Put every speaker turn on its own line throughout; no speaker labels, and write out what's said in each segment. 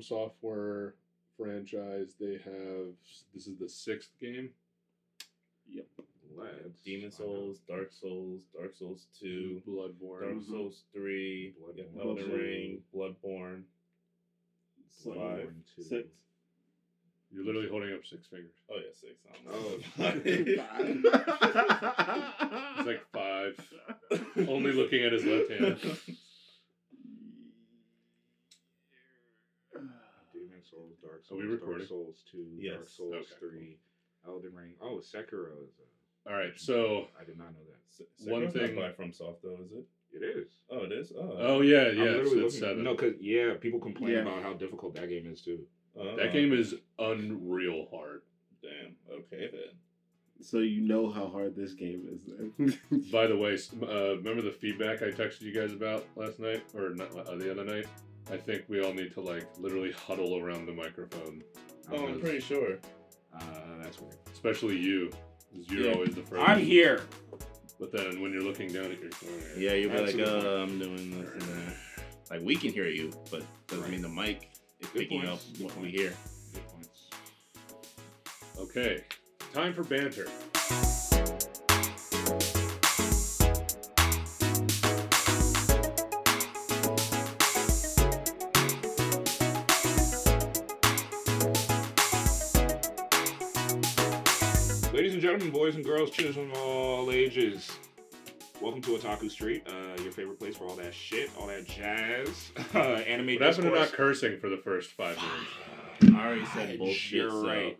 From Software franchise. They have this is the sixth game.
Let's
Demon
find out.
Souls, Dark Souls, Dark Souls Two,
Bloodborne.
Dark
Mhm.
Souls Three, you got
Bloodborne
Elden
two.
Ring, Bloodborne.
So-
Five.
Bloodborne two.
Six.
You're literally holding up six fingers.
Oh yeah, six.
Oh.
It's like five. Only looking at his left hand.
Demon Souls, Dark
Are
Souls,
we recording?
Dark Souls two, Dark
Yes.
Souls
Okay,
three, Elden Ring. Oh, Sekiro is. A,
All right, so
I did not know that.
Se-
One
Sekiro's not
thing-
by From Soft though, is it?
It is.
Oh, it is. Oh,
oh yeah,
I'm
yeah,
literally
it's
looking-
seven.
No, cause yeah, people complain
Yeah.
about how difficult that game is too.
Oh,
that game is unreal hard.
Damn. Okay then.
So you know how hard this game is then.
By the way, s- uh, remember the feedback I texted you guys about last night or not, uh, the other night? I think we all need to like literally huddle around the microphone,
Oh, I'm pretty sure.
Uh, that's weird.
especially you, because you're
Yeah.
always the first.
I'm here.
But then when you're looking down at your phone,
Yeah, you'll be like,
Absolutely.
uh, I'm doing this and that. Like we can hear you, but doesn't mean the mic is
Good
picking
points.
up
Good
what we
points.
hear.
Good points.
Okay, time for banter.
Ladies boys and girls, children of all ages, welcome to Otaku Street, uh, your favorite place for all that shit, all that jazz, uh, anime
What happened to not cursing for the first five minutes?
I already said bullshit.
You're
so-
right.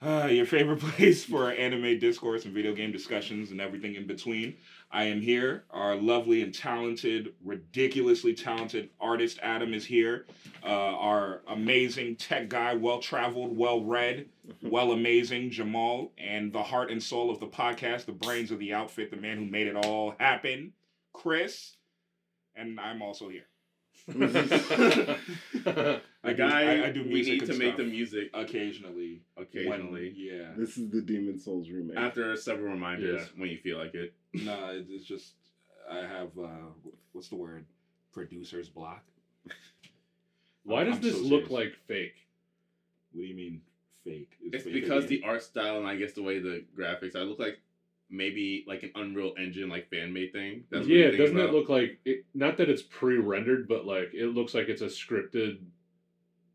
Uh, your favorite place for anime discourse and video game discussions and everything in between. I am here. Our lovely and talented, ridiculously talented artist Adam is here. Uh, our amazing tech guy, well traveled, well read, well amazing Jamal, and the heart and soul of the podcast, the brains of the outfit, the man who made it all happen, Chris. And I'm also here.
The
I do-
guy
I- I do
we
music
need to make the music
Occasionally. when-
occasionally
yeah.
this is the Demon Souls remake.
after several reminders
Yeah.
when you feel like it.
No, it- it's just I have uh what's the word? Producer's block.
Why does
I'm
this
so
look
serious.
like fake?
What do you mean fake?
It's
fake
because the art style and I guess the way the graphics I look like maybe like an Unreal Engine like fan made thing. That's what
yeah, doesn't it look like it, not that it's pre-rendered, but like it looks like it's a scripted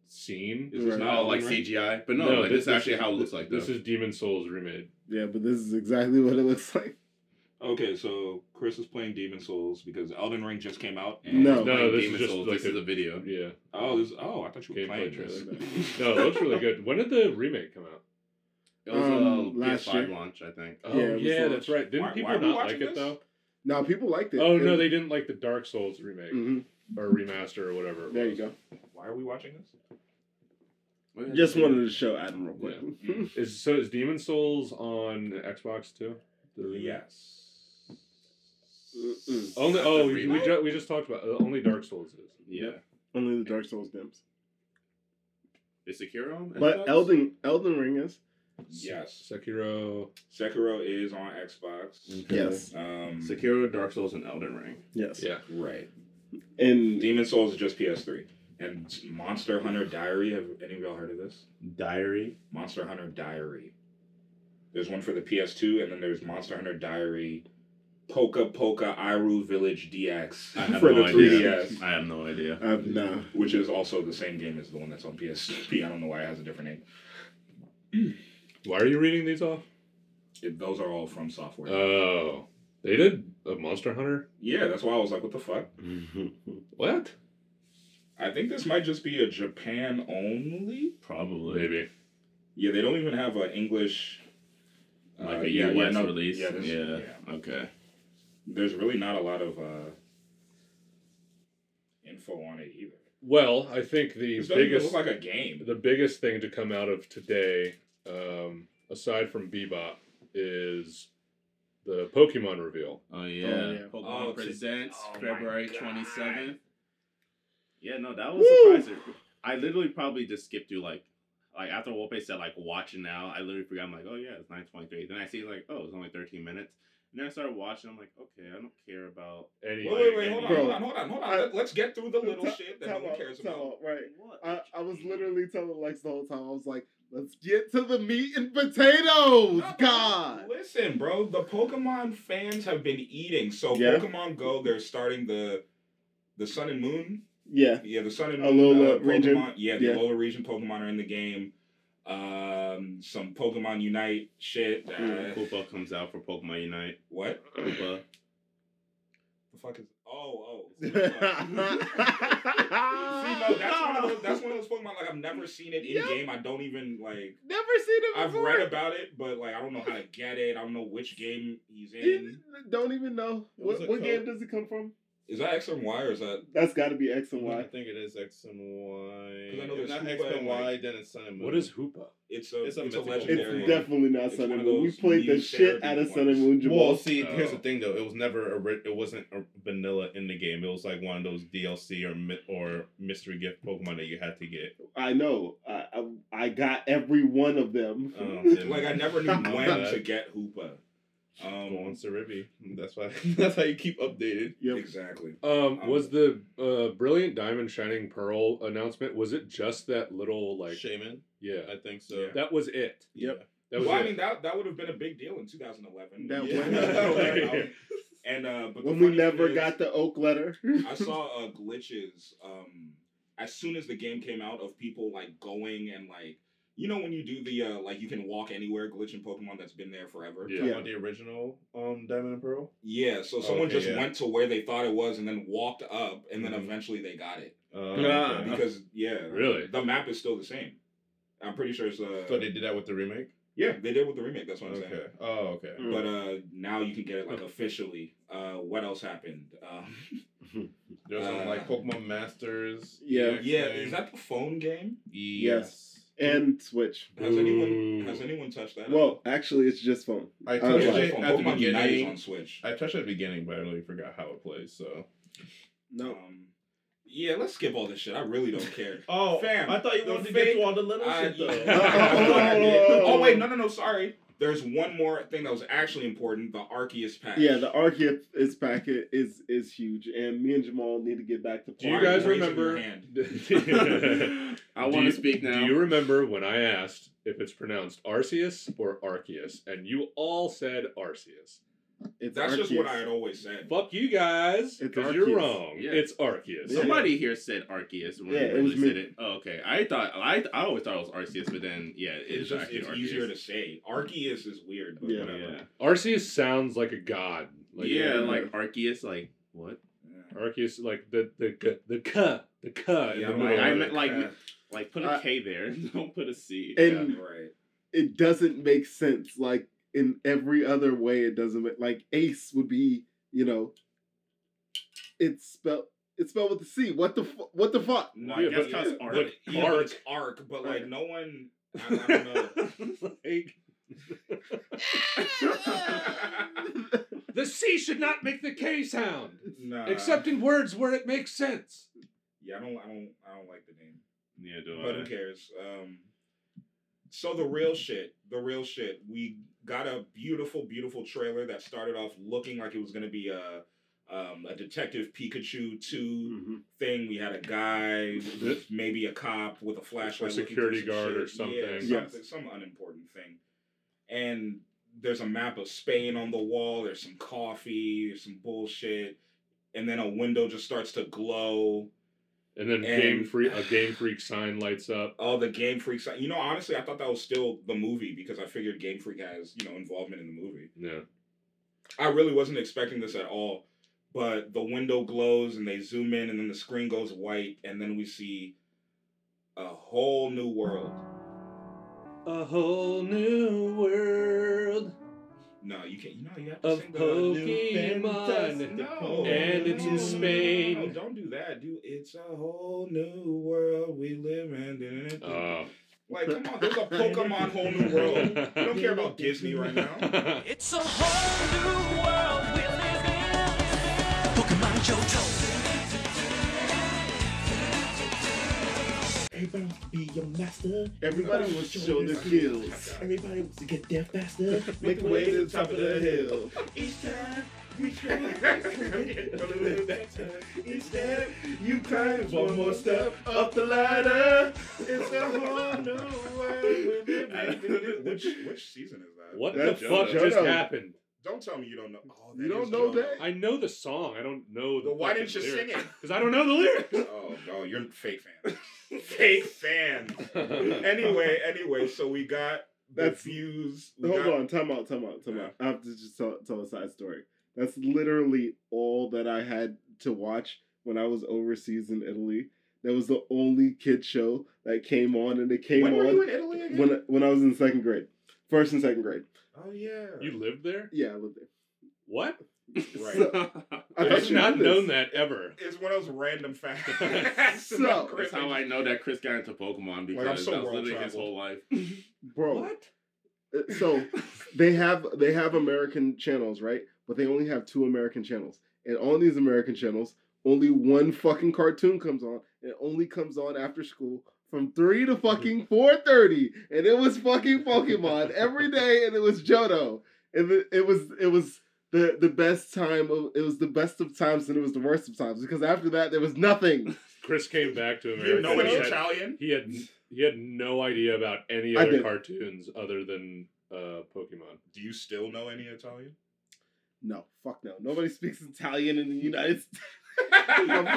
scene.
Is this not
Oh, like
Elden Ring?
CGI, but no, like, this, is actually how it looks like.
This is Demon Souls remade.
yeah, but this is exactly what it looks like.
Okay, so Chris is playing Demon Souls because Elden Ring just came out. And
No.
No, this
Demon
is just
Souls,
like
this
a-
is a video.
Yeah,
Oh, this, oh, I thought you were
gameplay
playing
trailer.
this.
no, it looks really good. When did the remake come out?
It was
Um,
a
last
PS5
year.
launch, I think.
Oh
Yeah,
yeah, that's right. Didn't
Why-
people
why
not
watching
like it though?
No, people liked it.
Oh no, they didn't like the Dark Souls remake
Mhm.
or remaster or whatever. it
There you go.
Why are we watching this?
Just wanted to show Adam real quick.
Yeah.
Is so is Demon Souls on Xbox too?
Yes.
Mm-mm.
Only
Not
oh we, we,
remake?
ju- we just talked about uh, only Dark Souls is.
Yeah.
Only the Dark Souls games.
Is Sekiro on
But
Xbox?
Elden Elden Ring is.
Yes.
Sekiro.
Sekiro is on Xbox.
Okay.
Yes.
Um,
Sekiro, Dark Souls, and Elden Ring.
Yes.
Yeah.
Right.
And
Demon Souls is just PS3. And Monster Hunter Diary, have any of y'all heard of this?
Diary.
Monster Hunter Diary. There's one for the PS2, and then there's Monster Hunter Diary Poka Poka Airou Village DX
I have
for
no
the
idea.
3DS,
I have no idea.
uh, no.
which is also the same game as the one that's on PSP. I don't know why it has a different name.
Why are you reading these off?
It, those are all from software.
Oh, they did a Monster Hunter.
yeah, that's why I was like, what the fuck?
What?
I think this might just be a Japan only.
Probably.
Maybe.
Yeah, they don't even have an English. uh,
Like a
yeah,
US
yeah, no,
release.
Yeah, this-
yeah.
yeah.
Okay.
There's really not a lot of uh, info on it either.
Well, I think the
This
biggest
look like a game.
the biggest thing to come out of today, um, aside from Bebop, is the Pokemon reveal.
Oh yeah.
yeah.
Pokemon
Oh,
Presents
oh
February twenty seventh. Yeah, no, that was
Woo!
surprising. I literally probably just skipped through like like after Wope said like watching now, I literally forgot I'm like, oh yeah, it's nine twenty three. Then I see like, oh, it's only thirteen minutes.
And then I started watching. I'm like, okay, I don't care about
Any,
Wait, wait, wait, hold on,
Bro.
hold on, hold on, hold on.
I-
Let, us get through the little
Tell-
shit that
tell
no one cares about.
out, Right.
what.
I, I was literally telling Lex the whole time. I was like, let's get to the meat and potatoes.
No,
God.
Listen, bro, the Pokemon fans have been eating. So
Yeah.
Pokemon Go, they're starting the the Sun and Moon.
Yeah.
Yeah, the Sun and
Alola
Moon uh,
region.
Pokemon. Yeah, the
Yeah.
Alola region Pokemon are in the game. Um, some Pokemon Unite shit. Uh.
Hoopa comes out for Pokemon Unite.
What?
Hoopa.
The fuck is? Oh, oh.
See,
See, no, that's one of those. That's one of those Pokemon. Like I've never seen it in
Yep.
game. I don't even like.
Never seen it
I've read about it, but like I don't know how to get it. I don't know which game he's in.
Don't even know.
What
What, game does it come from?
Is that X and Y or is that?
That's got to be X and
I
Y.
think it is X and Y.
'Cause I know
If
there's
not
Hoopa
X and
and,
Y,
like-
then it's Sun and Moon.
What is Hoopa?
It's a
It's
it's
a
a, legendary.
It's definitely not
It's
Sun and Moon. We played the shit out of
ones.
Sun and Moon. Jamal.
Well, see, here's the
Oh.
thing though. It was never a ri- it wasn't a vanilla in the game. It was like one of those DLC or mi- or mystery gift Pokemon that you had to get.
I know. I, I I got every one of them.
Oh,
Like I never knew when to get Hoopa.
Go on
Um,
Serebii. That's why. That's how you keep updated.
Yep.
exactly.
Um, was the uh, Brilliant Diamond Shining Pearl announcement? Was it just that little like?
Shaman,
Yeah,
I think so.
Yeah.
that was it.
Yep.
That was
well, I mean that that would have been a big deal in 2011.
That
Yeah.
would-
and uh, but
When we never
is,
got the Oak letter.
I saw uh, glitches um, as soon as the game came out of people like going and like you know when you do the uh, like you can walk anywhere glitch in Pokemon that's been there forever.
Yeah.
Yeah.
the original um Diamond and Pearl.
Yeah, so someone
Okay,
just
yeah.
went to where they thought it was and then walked up and then
Mhm.
eventually they got it.
Uh,
Ah.
okay.
Because yeah,
Really?
the map is still the same. I'm pretty sure it's uh
So they did that with the remake.
yeah they did with the remake. That's what I'm saying.
Okay. Oh, okay.
Mm.
But uh now you can get it like officially. Uh what else happened? Um,
There's some
Uh,
like Pokemon Masters.
Yeah.
Yeah,
thing.
is that the phone game?
Yes.
And Switch.
Has anyone
Ooh.
has anyone touched that?
Well, actually, it's just phone.
I
Uh,
touched
yeah.
it
Phone.
at the
Pokemon Unite is
beginning.
on Switch.
I touched it at the beginning, but I really forgot how it plays. So.
No.
Um, yeah, let's skip all this shit. I really don't care.
Oh,
Fam,
I thought you
the
wanted to
fake-
get through all the little
I-
shit though.
yeah. oh wait, no, no, no. Sorry. There's one more thing that was actually important. The Arceus patch.
Yeah, the Arceus packet is is huge, and me and Jamal need to get back to.
Do you guys remember?
I
Do
want
you-
to speak now.
Do you remember when I asked if it's pronounced Arceus or Arceus, and you all said Arceus?
It's
That's just what I had always said.
Fuck you guys, because you're
Arceus.
wrong.
Yeah.
It's Arceus.
Yeah.
Somebody here said Arceus when
Yeah,
we
it
originally
was me.
said it. Oh, okay. I thought I I always thought it was Arceus, but then yeah,
It's
it's,
just
actually
it's
Arceus.
easier to say. Arceus is weird, but
Yeah.
whatever.
Yeah,
Arceus sounds like a god. Like,
yeah,
yeah.
like Arceus, like what?
Arceus, like the the the the k the k in
Yeah,
the
I'm like-
I meant
it.
like
Uh,
like put a K
I-
there. Don't put a C.
And
Yeah, right.
it doesn't make sense. Like in every other way, it doesn't make like Ace would be. You know, it's spelled it's spelled with the C. What the fu- what the fuck?
No,
Yeah,
I guess
but-
it's
but
arc.
but
yeah,
arc-
it's arc, but like
Right.
no one. I, I don't know.
like, the C should not make the K sound,
Nah.
except in words where it makes sense.
yeah, I don't, I don't, I don't like the name.
yeah, do
But who cares? Um, so the real shit, the real shit. We got a beautiful, beautiful trailer that started off looking like it was gonna be a um, a Detective Pikachu two
Mhm.
thing. We had a guy, maybe a cop with a flashlight, looking
security
through some
guard or something.
Yeah,
Yes.
something, some unimportant thing. And there's a map of Spain on the wall. There's some coffee. There's some bullshit. And then a window just starts to glow.
And then
And-
Game Freak, a Game Freak sign lights up.
Oh, the Game Freak sign. You know, honestly, I thought that was still the movie because I figured Game Freak has, you know, involvement in the movie.
Yeah.
I really wasn't expecting this at all. But the window glows and they zoom in and then the screen goes white and then we see a whole new world.
A whole new world
No, you can't. You know, you have to
of
sing the
Pokemon.
No,
And it's in Spain.
No, don't do that, dude. It's a whole new world we live in.
Oh.
like, come on, there's a Pokemon whole new world. We don't care about Disney right now.
It's a whole new world we live in. Pokemon Johto.
Everybody wants to be your master.
Everybody wants to show their skills.
Everybody wants to get there faster.
Make the way to the top of the hill.
Each time we try a little better. Each step you climb one more step up the ladder. It's a whole new world.
which which season is that?
What
That's
the fuck
Johto.
just happened?
Don't tell me you don't know. Oh,
You don't know that?
I know the song. I don't know the.
Well, why didn't you sing it?
Because I don't know the lyrics.
Oh no, you're a fake fan. fake fan. Anyway, anyway, so we got the
That's-
views. we
Hold
got-
on, time out, time out, time
Yeah.
out. I have to just tell, tell a side story. That's literally all that I had to watch when I was overseas in Italy. That was the only kid show that came on, and it came
When were
on
you in Italy again?
when when I was in second grade, first and second grade.
oh yeah.
you lived there?
Yeah, I lived there.
What?
right.
So- I
I've not known
this.
that ever.
It's one of those random facts.
So-
about
That's how I know that Chris got into Pokemon because
I'm so
that was
world
literally his whole life.
bro. Uh, So they have they have American channels, right? But they only have two American channels, and on these American channels, only one fucking cartoon comes on. and It only comes on after school from three to fucking four thirty, and it was fucking Pokemon every day, and it was Johto, and it, it was it was. The, the best time of it was the best of times and it was the worst of times because after that there was nothing.
Chris came back to
You
America.
know
and
any
had-
Italian?
He had he had no idea about any other cartoons other than uh, Pokemon.
Do you still know any Italian?
No, fuck no. Nobody speaks Italian in the United States. I'm,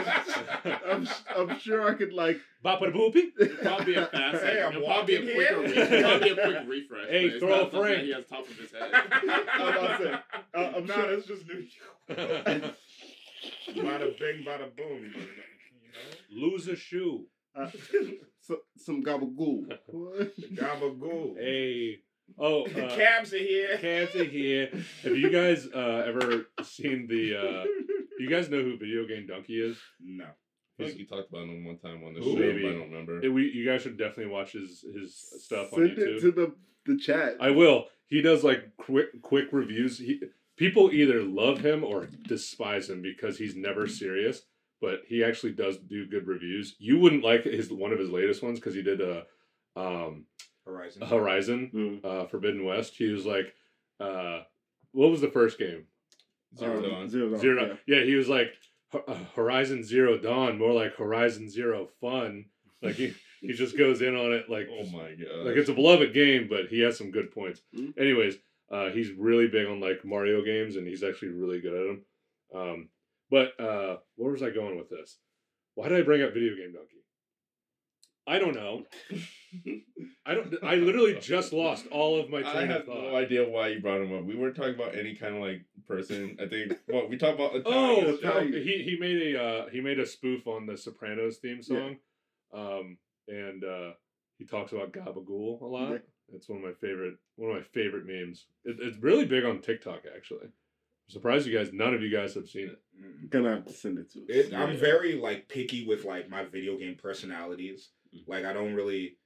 I'm, I'm sure I could like
Bapadaboopy?
Probably a fast.
Hey, I'm
it'll probably be a
walking
quicker.
here.
Re- probably a quick refresh.
Hey,
but
throw a
something
Frank.
that He has top of his head.
I'm about to say, uh, I'm
no,
sure
that's just New York. bada bing, bada boom. You
Lose a shoe.
uh, so, some gabagool.
know, gabagool.
Hey. Oh,
The
uh,
cabs are here.
Cabs are here. Have you guys uh, ever seen the? Uh, you guys know who Video Game Dunkey is?
No.
I feel like you talked about him one time on the show,
Maybe.
but I don't remember.
Eh, we, you guys should definitely watch his his stuff on
Send
YouTube.
it to the the chat.
I will. He does like quick quick reviews. He people either love him or despise him because he's never serious. But he actually does do good reviews. You wouldn't like his one of his latest ones because he did a um,
Horizon.
Horizon
Mm.
uh, Forbidden West. He was like, uh, what was the first game?
Zero
Um,
Dawn.
Zero Dawn.
Zero.
yeah.
Yeah. he was like uh, Horizon Zero Dawn, more like Horizon Zero Fun. Like he, he just goes in on it like
Oh my god.
like it's a beloved game, but he has some good points.
Mhm.
Anyways, uh, he's really big on like Mario games, and he's actually really good at them. Um, but uh, where was I going with this? Why did I bring up Video Game Dunkey? I don't know. I don't. I literally just lost all of my
I
train of
have
thought.
no idea why you brought him up. We weren't talking about any kind of like person. I think. Well, we talked about
Oh,
Italian stuff.
no, he he made a uh, he made a spoof on the Sopranos theme song, um, and uh, he talks about Gabagool a lot.
Yeah.
It's one of my favorite one of my favorite memes. It, it's really big on TikTok actually. I'm surprised you guys none of you guys have seen it.
Mm.
Gonna have to send it to us.
It, I'm very like picky with like my video game personalities. Like I don't really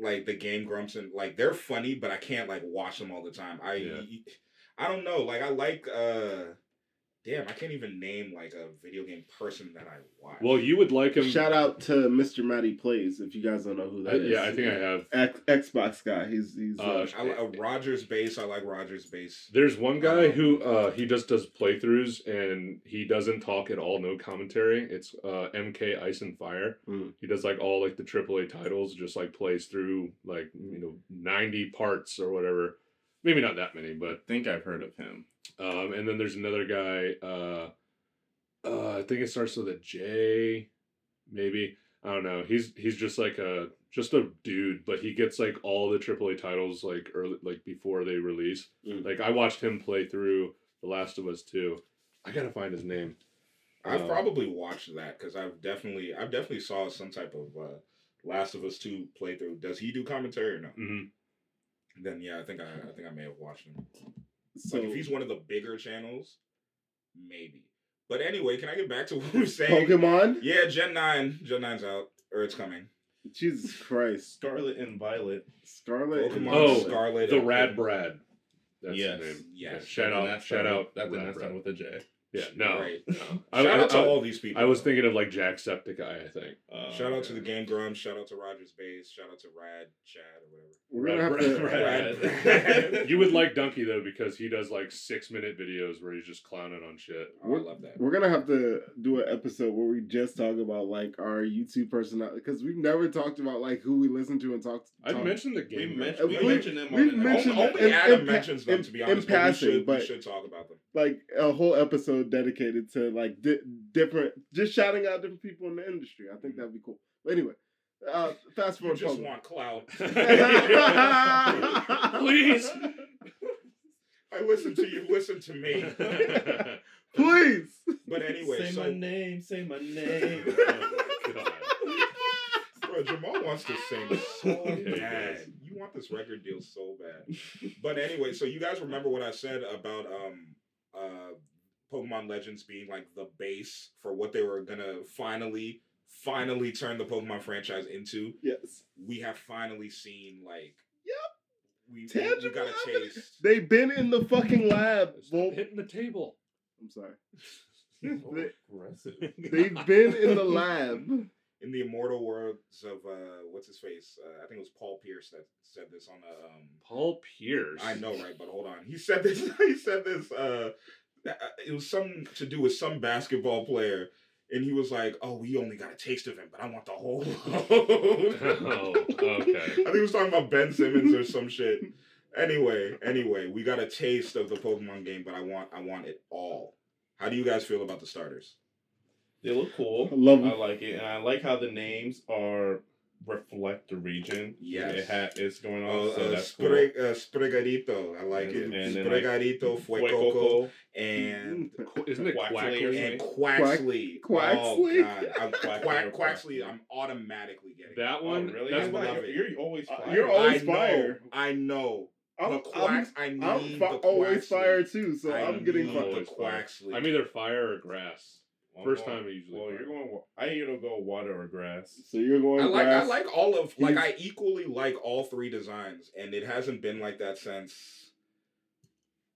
like the game grumps and like they're funny, but I can't like watch them all the time. I
Yeah.
I don't know. Like I like uh damn, I can't even name like a video game person that I watch.
Well, you would like him.
Shout out to Mr. Matty Plays if you guys don't know who
I,
that is.
yeah, I think I have.
X, Xbox guy. He's he's. Uh,
Uh,
I, li- uh, Rogers base. I like Rogers base.
There's one guy
Um,
who uh, he just does playthroughs and he doesn't talk at all, no commentary. It's uh, MK Ice and Fire.
Mm.
He does like all like the AAA titles, just like plays through like you know ninety parts or whatever. Maybe not that many,
I
but
think I've heard of him.
um, and then there's another guy. Uh, uh, I think it starts with a J, maybe. I don't know. He's he's just like a just a dude, but he gets like all the AAA titles like early like before they release.
Mm.
Like I watched him play through The Last of Us 2. I gotta find his name.
I've
Um,
probably watched that because I've definitely I've definitely saw some type of uh, Last of Us Two playthrough. Does he do commentary or no?
hmm
Then yeah, I think I, I think I may have watched him.
so
like if he's one of the bigger channels, maybe. But anyway, can I get back to what we were saying?
Pokemon.
Yeah, Gen nine, Gen 9's out or it's coming.
Jesus Christ.
Scarlet and Violet.
Scarlet. and
Pokemon
Oh,
Scarlet.
The
and-
Rad Brad. That's
Yes.
the name.
Yes.
Yeah, shout
And
out,
that's
shout
started-
out,
That's the
Rad
next one with a J.
Yeah, no.
Right.
no. I,
Shout
I-
out to
I-
all these people.
I was thinking of like Jacksepticeye, I think.
Uh,
Shout out to the Game Grumps. Shout out to Rogers Base. Shout out to Rad Chad or whatever.
We're gonna have to.
Rad- Rad. you would like Dunkey though because he does like six minute videos where he's just clowning on shit.
Oh, I love that.
We're gonna have to do an episode where we just talk about like our YouTube personality because we've never talked about like who we listen to and talk.
I've mentioned the
We
game.
mentioned, we
We-
mentioned them
we've
on
mentioned
only
them
only
in-
Adam
in
mentions them
in-
to be
in
honest.
passing,
but we should,
but-
we should talk about them.
like a whole episode dedicated to like di- different, just shouting out different people in the industry. I think that'd be cool. But anyway, uh, fast
You
forward.
just
Pokemon.
want clout.
Please.
I listen to you. Listen to me.
Please.
But anyway,
say
so
my name, say my name.
Oh, God.
Bro, Jamal wants to sing so
Yeah,
bad. You want this record deal so bad. But anyway, so you guys remember what I said about um uh Pokemon Legends being like the base for what they were gonna finally finally turn the Pokemon franchise into?
Yes.
We have finally seen like
Yep.
We, Tangible we got a taste.
They've been in the fucking lab.
Stop
Volp.
hitting the table.
I'm sorry. They-
aggressive.
They've been in the lab.
in the immortal words of uh what's his face? Uh, I think it was Paul Pierce that said this on a um
Paul Pierce.
I know, right? But hold on. He said this. He said this. Uh, Uh, it was something to do with some basketball player, and he was like, "Oh, we only got a taste of him, but I want the whole."
Oh, okay.
I think he was talking about Ben Simmons or some shit. Anyway, anyway, we got a taste of the Pokemon game, but I want, I want it all. How do you guys feel about the starters?
They look cool.
I love them.
I like it, and I like how the names are reflect the region.
Yes.
it ha- is going on.
Oh,
so
uh,
that's cool.
Uh, Sprigatito, I like it.
And then, like,
Fuecoco,
Fuecoco,
and
Qu- Isn't it
Quaxly
Quackly?
and
something?
Quaxly.
Quack-
Oh god, I'm,
Quack-
Quack,
Quack-
Quaxly. I'm automatically getting
That
Oh,
one.
really?
That's
I
one.
love
you're,
it.
you're always
Uh,
fire.
you're
I
always
know,
fire.
I know.
I'm,
the Quax, I
I'm,
need
I'm
the
fi- always fire too, so
I
I'm getting
need
fucked.
the
Always fire.
Quaxly.
I'm either fire or grass.
Well,
First
well,
time I usually.
Well, you're going. I either go water or grass.
So you're going.
I like I like all of like
He's-
I equally like all three designs, and it hasn't been like that since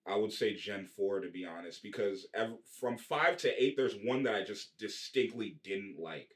I would say Gen four to be honest, because ev- from five to eight, there's one that I just distinctly didn't like.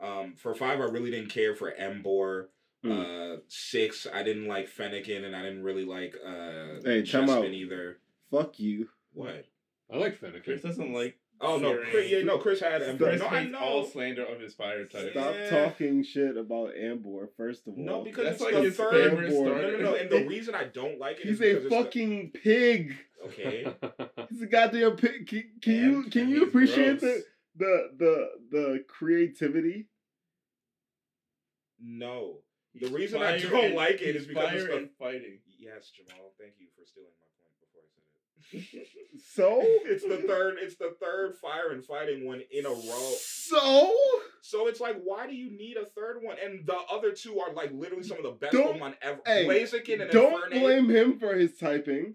Um, for five, I really didn't care for Emboar.
Hmm.
Uh, six, I didn't like Fennekin, and I didn't really like uh
Hey, time out.
Chespin either.
Fuck you.
What?
I like Fennekin.
Chris doesn't like.
Oh no, Chris, yeah, no, Chris had Emboar.
Chris
No, I know.
all slander of his fire type.
Stop
Yeah.
talking shit about Emboar. First of all,
No, because
That's
it's
like
the
his
third.
favorite
Emboar.
No, no, no. And the reason I don't like it is
he's
because
a
it's the-
fucking pig.
okay.
He's a goddamn pig. Can, can you can you appreciate
gross.
the the the the creativity?
No. The reason I don't
and-
like it is because
fire
it's the-
and fighting.
Yes, Jamal. Thank you for stealing my point before I said it.
So
it's the third. It's the third fire and fighting one in a row.
so
So it's like, why do you need a third one? And the other two are like literally some of the best
Don't-
Pokemon ever.
hey,
Blaziken and
don't
Infernape.
blame him for his typing.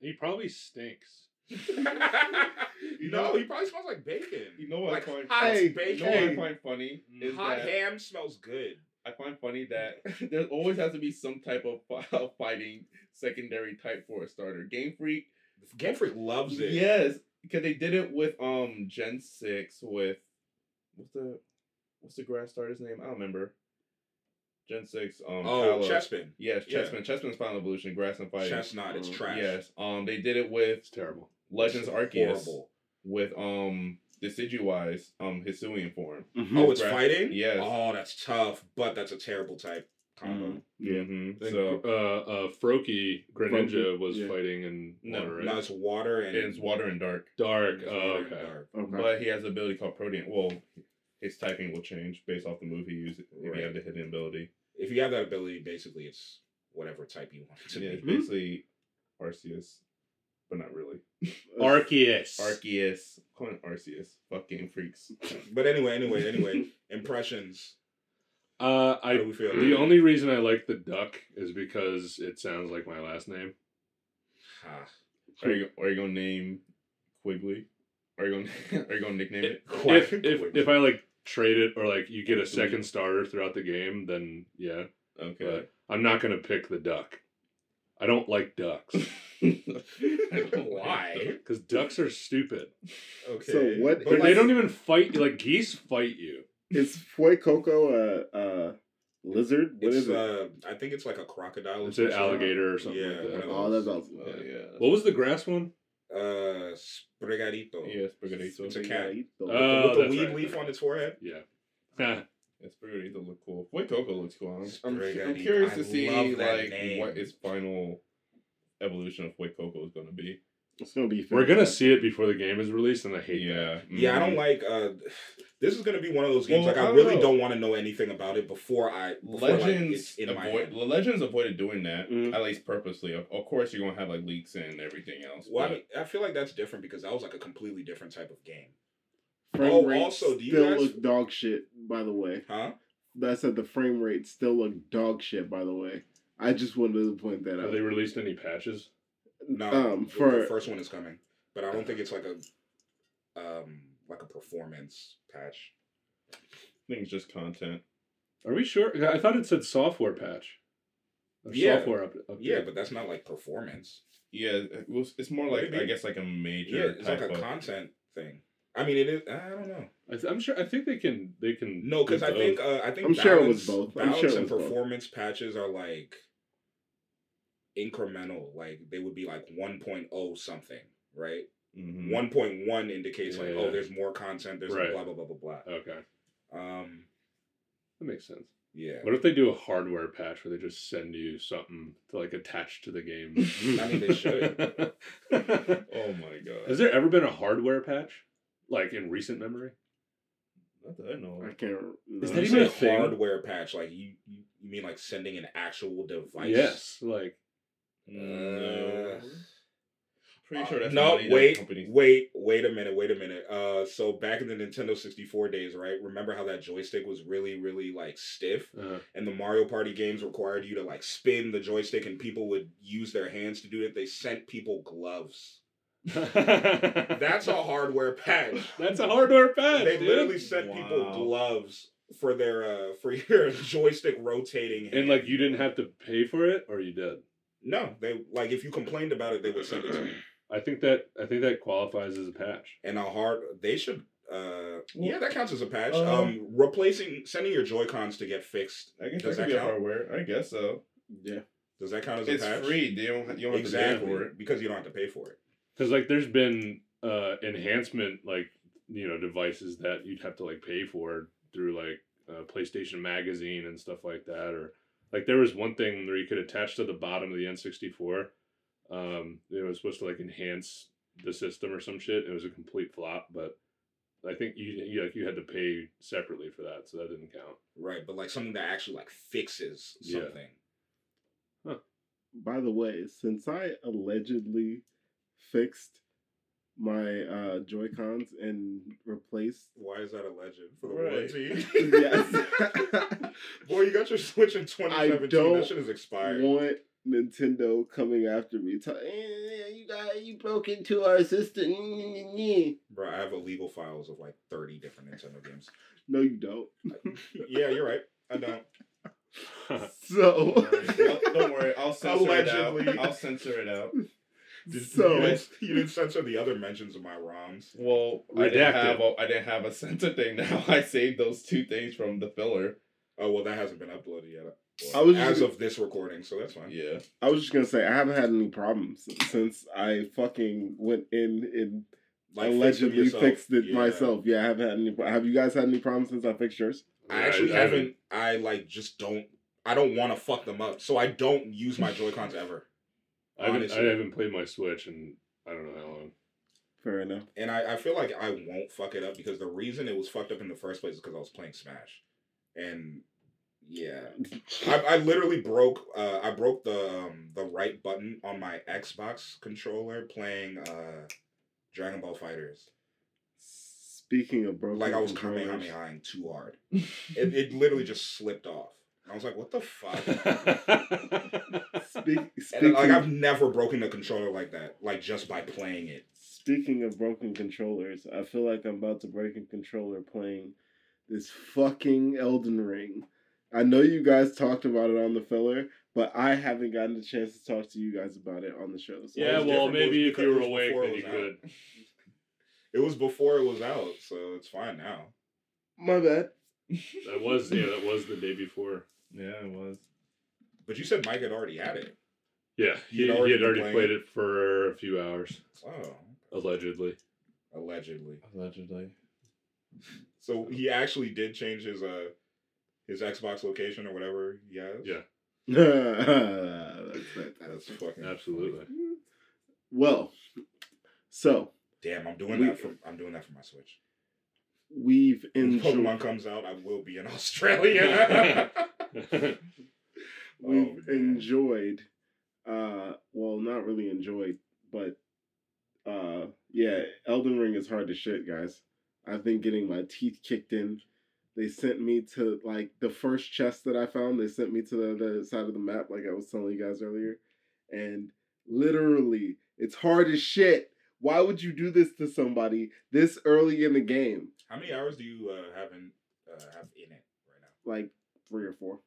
he probably stinks.
you no, he probably smells like bacon.
You know what
like
I find?
hot
Hey,
you
bacon.
know what I find funny mm. is
hot
that
ham smells good.
I find funny that there always has to be some type of fighting secondary type for a starter. Game Freak,
Game Freak loves it.
yes, because they did it with um Gen six with what's the what's the grass starter's name? I don't remember. Gen six. Um.
Oh,
Kalos.
Chespin.
Yes,
Yeah.
Chespin. Chespin's Final Evolution, grass and fighting.
Chesnaught. It's trash.
Yes. Um. They did it with
It's terrible.
Legends Arceus
Horrible.
with um Decidueye's um Hisuian form.
Oh, it's
Grass-
fighting.
Yes.
Oh, that's tough, but that's a terrible type combo.
Yeah.
Mm-hmm. So
uh, uh, Froakie Greninja
Froakie,
was
yeah.
fighting in
No,
water, right?
No, it's water and
it's water and dark.
Dark.
it's
Oh,
water and
okay.
dark.
Okay.
But he has the ability called Protean. Well, his typing will change based off the move he uses if
Right.
you have the hidden ability.
If you have that ability, basically it's whatever type you want it to
Yeah,
be.
it's basically Arceus, but not really.
Arceus.
Arceus. Call it Arceus. Fuck game freaks.
But anyway, anyway, anyway, impressions.
Uh, I the only reason I like the duck is because it sounds like my last name.
Ah,
Are you are you gonna name Quigley? Are you gonna are you gonna nickname it?
Quack-
If, if if I like trade it or like you get a second starter throughout the game, then yeah.
Okay.
But I'm not gonna pick the duck. I don't like ducks.
Why?
Because ducks are stupid.
Okay.
So what-
But,
But they don't even fight. Like geese fight you.
Is Fuecoco a, a lizard? What
It's
is it?
uh, I think it's like a crocodile.
It's
of
an alligator or something
Yeah,
like that.
oh, that's
those.
awesome.
Oh, yeah.
What was the grass one?
Uh, Sprigatito.
Yeah, Spaghetti.
It's a cat.
Oh,
with the
that's
weed
right.
leaf on its forehead.
Yeah.
Yeah, Spaghetti look cool. Fuecoco looks cool. I'm, I'm, I'm curious
I
to see like
name.
what its final evolution of Fuecoco is going to be.
It's gonna be.
We're gonna see it before the game is released, and I hate that.
Yeah.
Yeah, I don't like. uh This is gonna be one of those games.
Well,
like
I
I really
know.
don't want to know anything about it before I. Before, like,
Legends
it's in my
avoid
hand.
the Legends avoided doing that
Mhm.
at least purposely. Of, of course, you're gonna have like leaks and everything else.
Well, I, mean, I feel like that's different because that was like a completely different type of game,
Frame
Oh,
rate
also, do you
still
guys-
look dog shit. By the way,
huh?
I said the frame rate still look dog shit. By the way, I just wanted to point that
Have
out.
Have they released any patches?
No,
Um,
the-
for
the first one is coming, but I don't think it's like a, um, like a performance patch.
I think it's just content.
Are we sure? I thought it said software patch.
Yeah.
Software up, update.
Yeah, but that's not like performance.
Yeah, it was, it's more like
Maybe.
I guess like a major.
Yeah, it's like a
of-
content thing. I mean, it is. I don't know.
I th- I'm sure. I think they can. They can.
No, because I think uh, I think
I'm
balance,
sure it was both. I'm
balance
sure it
and
was both.
performance patches are like incremental. Like they would be like 1.0 something, right?
Mhm.
1.1 indicates like
Yeah.
oh, there's more content. There's
Right.
a blah blah blah blah blah.
Okay,
Um,
that makes sense.
yeah.
What if they do a hardware patch where they just send you something to like attach to the game?
I mean, they should.
Oh my god.
Has there ever been a hardware patch, like in recent memory?
Not that I don't know.
I can't.
Is
no.
that even a thing?
hardware patch? Like you, you, you mean like sending an actual device?
Yes, like
Uh,
Pretty sure that's
no. Wait,
companies-
wait, wait a minute. Wait a minute. Uh, so back in the Nintendo sixty four days, right? Remember how that joystick was really, really like stiff,
uh,
and the Mario Party games required you to like spin the joystick, and people would use their hands to do it. They sent people gloves. That's a hardware patch.
That's a hardware patch.
They
dude.
literally sent people gloves for their uh for your joystick rotating.
and like you didn't have to pay for it, or you did.
No, they like if you complained about it, they would send it to you.
I think that I think that qualifies as a patch.
And a hard, they should. uh Yeah, that counts as a patch.
Um,
um, replacing sending your Joy Cons to get fixed.
I guess
Does
that
that
could be
count?
hardware. I guess so.
Yeah.
Does that count as
It's
a patch?
free. They don't. You don't have to pay for it.
because you don't have to pay for it.
Because like there's been uh enhancement like you know devices that you'd have to like pay for through like uh, PlayStation Magazine and stuff like that, or like there was one thing where you could attach to the bottom of the N64. Um, it was supposed to like enhance the system or some shit. It was a complete flop, but I think you, you like you had to pay separately for that, so that didn't count.
Right, but like something that actually like fixes
Yeah.
something.
By the way, since I allegedly fixed my uh Joy Cons and replaced
Why is that a legend for the
Right.
warranty?
Yes.
Boy, you got your Switch in 2017.
I don't
that shit is expired.
want Nintendo coming after me. Tell, eh, you got you broke into our system.
Bro, I have illegal files of like 30 different Nintendo games.
No, you don't.
yeah, you're right. I don't.
So,
Don't worry. I'll- Don't worry. I'll censor it
Allegedly.
out. I'll censor it out.
Did,
So-
you, didn't, you didn't censor the other mentions of my ROMs.
Well, I didn't have a, I didn't have a censor thing. Now I saved those two things from the filler.
Oh well, that hasn't been uploaded yet.
I was just
as
gonna-
of this recording, so that's fine.
Yeah.
I was just gonna say I haven't had any problems since I fucking went in and
Like,
allegedly
yourself.
fixed it
Yeah.
myself. Yeah, I haven't had any. Have you guys had any problems since I fixed yours?
I actually haven't. I like just don't. I don't want to fuck them up, so I don't use my Joy Cons ever.
I haven't, I haven't played my Switch in I don't know how long.
Fair enough.
And I, I feel like I won't fuck it up because the reason it was fucked up in the first place is because I was playing Smash, and yeah, I, I literally broke. Uh, I broke the um, the right button on my Xbox controller playing uh, Dragon Ball FighterZ.
Speaking of broken
Like I was coming
controllers,
kamehamehaing too hard. It, it literally just slipped off. I was like, "What the fuck?"
Speak,
And like I've never broken a controller like that, like just by playing it.
speaking of broken controllers, I feel like I'm about to break a controller playing this fucking Elden Ring. I know you guys talked about it on the filler, but I haven't gotten the chance to talk to you guys about it on the show. So
Yeah, well, maybe if you were
because it was
awake, then
it
you
was out.
could.
It was before it was out, so it's fine now.
my bad.
That was yeah, that was the day before.
Yeah, it was.
But you said Mike had already had it.
Yeah, he,
He'd
he had already
playing
played
it?
it for a few hours,
Oh,
allegedly.
allegedly.
Allegedly.
So he actually did change his uh his Xbox location or whatever he has.
Yeah.
That's
That's fucking
Absolutely.
Well, so
Damn, I'm doing
We-
that for I'm doing that for my Switch.
we've
When
enjoyed.
Pokemon comes out, I will be in Australia.
we've
Oh,
enjoyed uh well not really enjoyed but uh yeah elden ring is hard to shit guys. I've been getting my teeth kicked in. They sent me to like the first chest that i found they sent me to the other side of the map like i was telling you guys earlier. And literally it's hard as shit. Why would you do this to somebody this early in the game?
How many hours do you uh, have in uh, have in it right now?
like three or four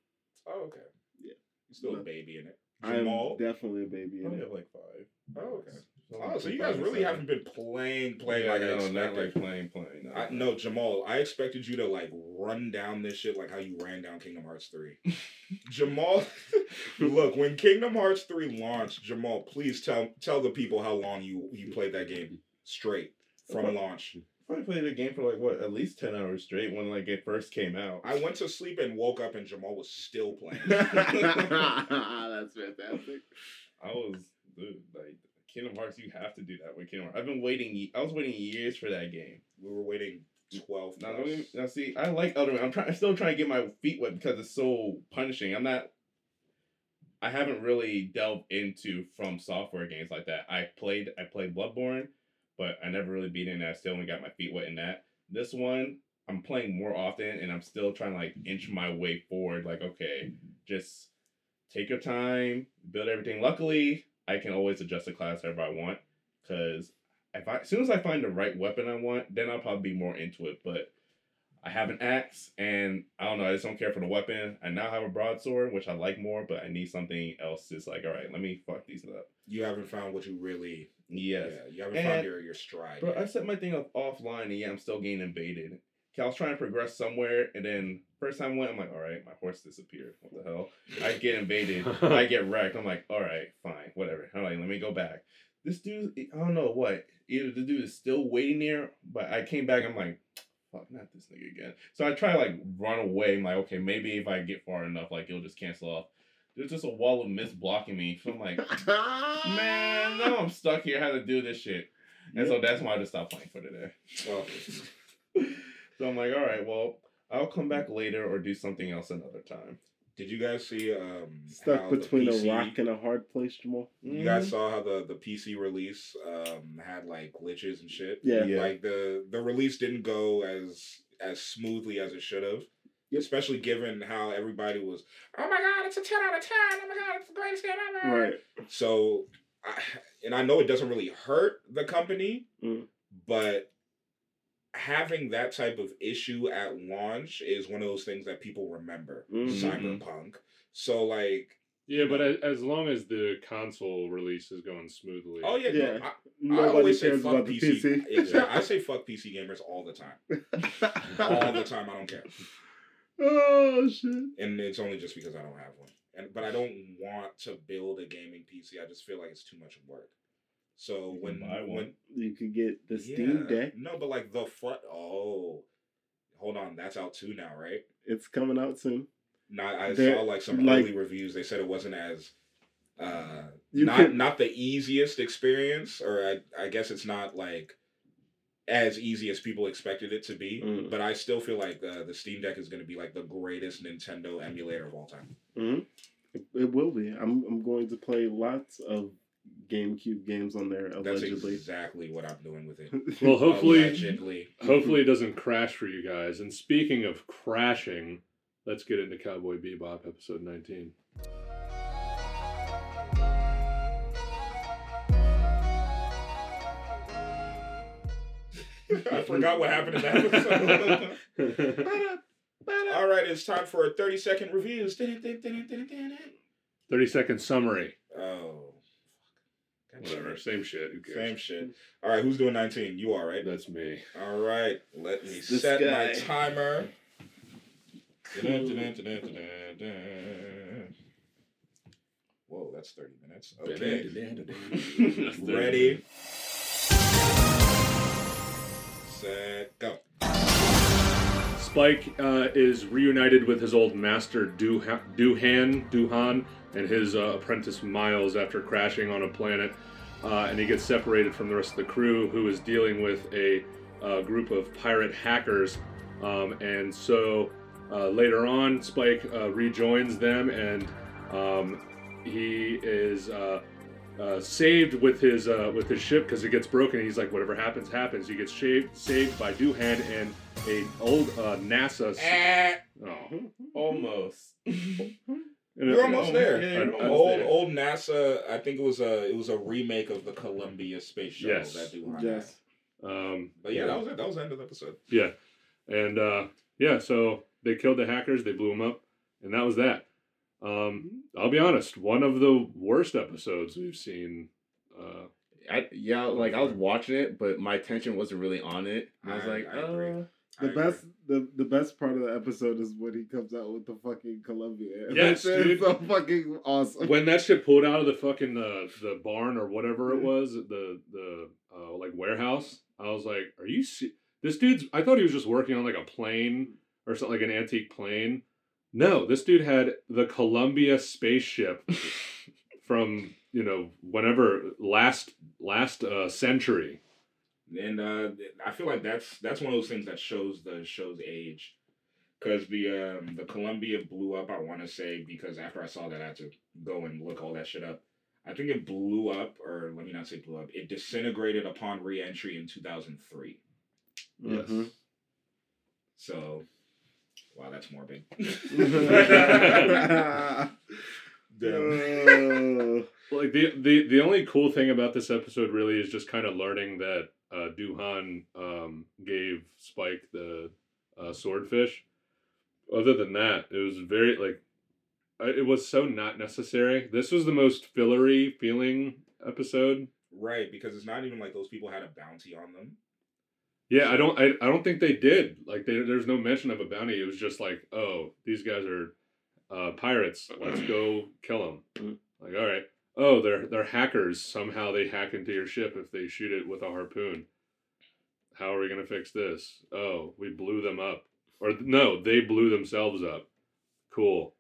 Oh, okay.
Yeah.
You're still
No.
a baby in it.
i'm
Jamal.
definitely a baby in
Probably
it.
have like five.
Oh, okay.
So
Oh, so you guys really
seven.
haven't been playing, playing
yeah,
like I
no,
expected.
not like playing, playing. No,
I, no, Jamal, I expected you to like run down this shit like how you ran down Kingdom Hearts 3. Jamal, look, when Kingdom Hearts 3 launched, Jamal, please tell tell the people how long you you played that game straight from
Okay.
launch.
Probably played the game for like what, at least ten hours straight when like it first came out.
I went to sleep and woke up and Jamal was still playing.
That's fantastic.
I was dude, like Kingdom Hearts. You have to do that with Kingdom Hearts. I've been waiting. I was waiting years for that game.
we were waiting 12
Now, me, now see, I like Elden Ring. I'm trying. I'm still trying to get my feet wet because it's so punishing. I'm not. I haven't really delved into from software games like that. I played. I played Bloodborne, but I never really beat in that. I still only got my feet wet in that. This one, I'm playing more often, and I'm still trying to like inch my way forward. Like, okay, just take your time, build everything. Luckily, I can always adjust the class however I want, because if I as soon as I find the right weapon I want, then I'll probably be more into it. But I have an axe, and I don't know. I just don't care for the weapon. I now have a broadsword, which I like more, but I need something else. It's like, all right, let me fuck these up.
You haven't found what you really.
Yes,
Yeah, you haven't
And-
found your, your stride.
bro.
yet.
I set my thing up offline, and yeah, I'm still getting invaded. 'Kay, I was trying to progress somewhere, and then first time I went, I'm like, all right, my horse disappeared. What the hell? I get invaded. I get wrecked. I'm like, all right, fine, whatever. All right, let me go back. This dude, I don't know what. Either the dude is still waiting there, but I came back. I'm like, fuck, not this nigga again. So I try to like run away. I'm like, okay, maybe if I get far enough, like it'll just cancel off. There's just a wall of mist blocking me. So I'm like, man, now I'm stuck here. How to do this shit? And so that's why I just stopped playing for today. So I'm like, all right, well, I'll come back later or do something else another time.
Did you guys see um
Stuck
how the
between
PC
a rock and a hard place, Jamal.
You guys saw how the the PC release um had like glitches and shit.
Yeah.
Yeah.
Like the the release didn't go as as smoothly as it should have.
Yep.
Especially given how everybody was, oh my god, it's a ten out of ten. Oh my god, it's the greatest game ever.
Right.
So, I, and I know it doesn't really hurt the company,
Mm.
but having that type of issue at launch is one of those things that people remember.
Mhm.
Cyberpunk. So like,
Yeah, but as, as long as the console release is going smoothly.
oh yeah,
Yeah.
no, I, I
Nobody
always say
cares
fuck
about
PC.
PC.
Exactly. I say fuck PC gamers all the time. All the time. I don't care.
Oh shit.
And it's only just because I don't have one. And but I don't want to build a gaming PC. I just feel like it's too much work. So
You
when
buy one.
when
You could get the Steam
Yeah.
Deck.
No, but like the front. Oh, hold on. That's out too now, right?
It's coming out soon.
Not. I
There-
saw like some
like-
early reviews. They said it wasn't as. Uh, not
could-
not the easiest experience, or I I guess it's not like as easy as people expected it to be.
Mm.
But I still feel like uh, the Steam Deck is going to be like the greatest Nintendo emulator of all time.
hmm It, it will be. I'm I'm going to play lots of GameCube games on there
That's exactly what I'm doing with it.
Well, hopefully,
Allegedly.
hopefully it doesn't crash for you guys. And speaking of crashing, let's get into Cowboy Bebop episode 19.
I forgot what happened in that episode. All right, it's time for a 30 second reviews.
30 second summary.
Oh. God
Whatever. Same shit. Who cares?
Same shit. All right, who's doing 19? You are, right?
That's me.
All right, let me
This
set my timer. Whoa, that's 30 minutes. Okay. Ready. Set, go.
Spike uh, is reunited with his old master Duha- Doohan, Doohan, and his uh, apprentice Miles after crashing on a planet, uh, and he gets separated from the rest of the crew, who is dealing with a uh, group of pirate hackers. Um, and so uh, later on, Spike uh, rejoins them, and um, he is. Uh, saved with his uh, with his ship because it gets broken. He's like, whatever happens, happens. He gets shaved, saved by Doohan and a old uh, NASA. s-
Eh,
Oh.
Almost.
You're almost there.
Yeah, you're almost
old
there.
old NASA. I think it was a it was a remake of the Columbia space shuttle
Yes.
that Doohan had.
Yes.
Um,
But yeah, that was it. That was the end of the episode.
yeah, and uh, yeah, so they killed the hackers. They blew them up, and that was that. Um, I'll be honest. One of the worst episodes we've seen. Uh,
I, yeah, like I was watching it, but my attention wasn't really on it. I was like,
I agree.
uh,
The
I
best, the, the best part of the episode is when he comes out with the fucking Columbia.
Yes,
That shit
dude.
so fucking awesome.
when that shit pulled out of the fucking uh, the barn or whatever it was, the the uh, like warehouse, I was like, "Are you se- this dude's?" I thought he was just working on like a plane or something, like an antique plane. No, this dude had the Columbia spaceship from you know whenever last last uh, century.
and uh, I feel like that's that's one of those things that shows the show's age, because the um, the Columbia blew up. I want to say because after I saw that, I had to go and look all that shit up. I think it blew up, or let me not say blew up. It disintegrated upon re-entry in two thousand three.
Yes.
Mhm.
So, wow, that's morbid.
Uh,
Like the, the the only cool thing about this episode really is just kind of learning that uh, Doohan um, gave Spike the uh, swordfish. Other than that, it was very like it was so not necessary. This was the most fillery feeling episode.
Right, because it's not even like those people had a bounty on them.
Yeah, I don't I, I don't think they did. Like they, there's no mention of a bounty. It was just like, oh, these guys are uh, pirates. Let's go kill them. Like, all right. Oh, they're they're hackers. Somehow they hack into your ship if they shoot it with a harpoon. How are we gonna fix this? Oh, we blew them up. Or no, they blew themselves up. Cool.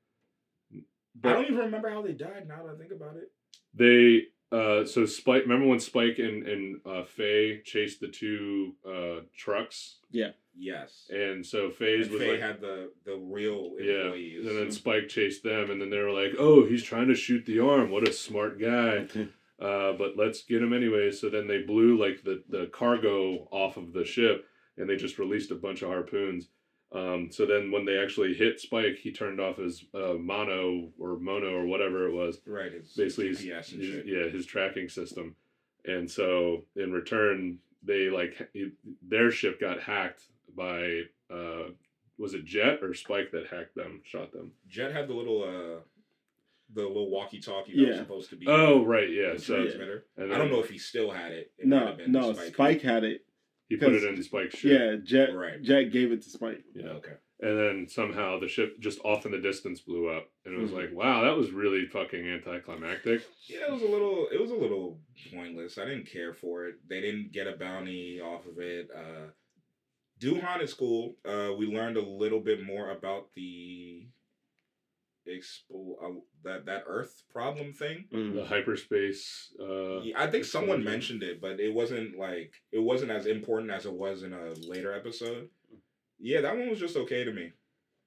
But I don't even remember how they died. Now that I think about it.
They uh so Spike remember when Spike and and uh Faye chased the two uh trucks Yeah.
Yes.
and so Faye's
And
was
Faye
like
had the the real employees.
yeah and then Spike chased them and then they were like oh he's trying to shoot the arm what a smart guy uh but let's get him anyway so then they blew like the the cargo off of the ship and they just released a bunch of harpoons um so then when they actually hit Spike he turned off his uh mono or mono or whatever it was
right, his
basically his,
GPS and
his- yeah his tracking system and so in return they like he- their ship got hacked by uh was it jet or spike that hacked them shot them
Jet had the little uh the little walkie-talkie that was supposed to be
oh right yeah so
transmitter.
and
I don't know if he still had it. It
no,
been
no,
Spike.
Spike had it.
He put it
because-
in spike's ship
Yeah, Jet.
Right.
Jet gave it to Spike.
yeah
Okay.
and then somehow the ship just off in the distance blew up and it was
Mhm.
like wow that was really fucking anticlimactic
Yeah, it was a little. It was a little pointless. I didn't care for it. They didn't get a bounty off of it. Uh, Doohan is cool. Uh, we learned a little bit more about the expo uh, that that Earth problem thing.
the hyperspace uh
Yeah, I think someone mentioned it, but it wasn't like it wasn't as important as it was in a later episode. Yeah, that one was just okay to me.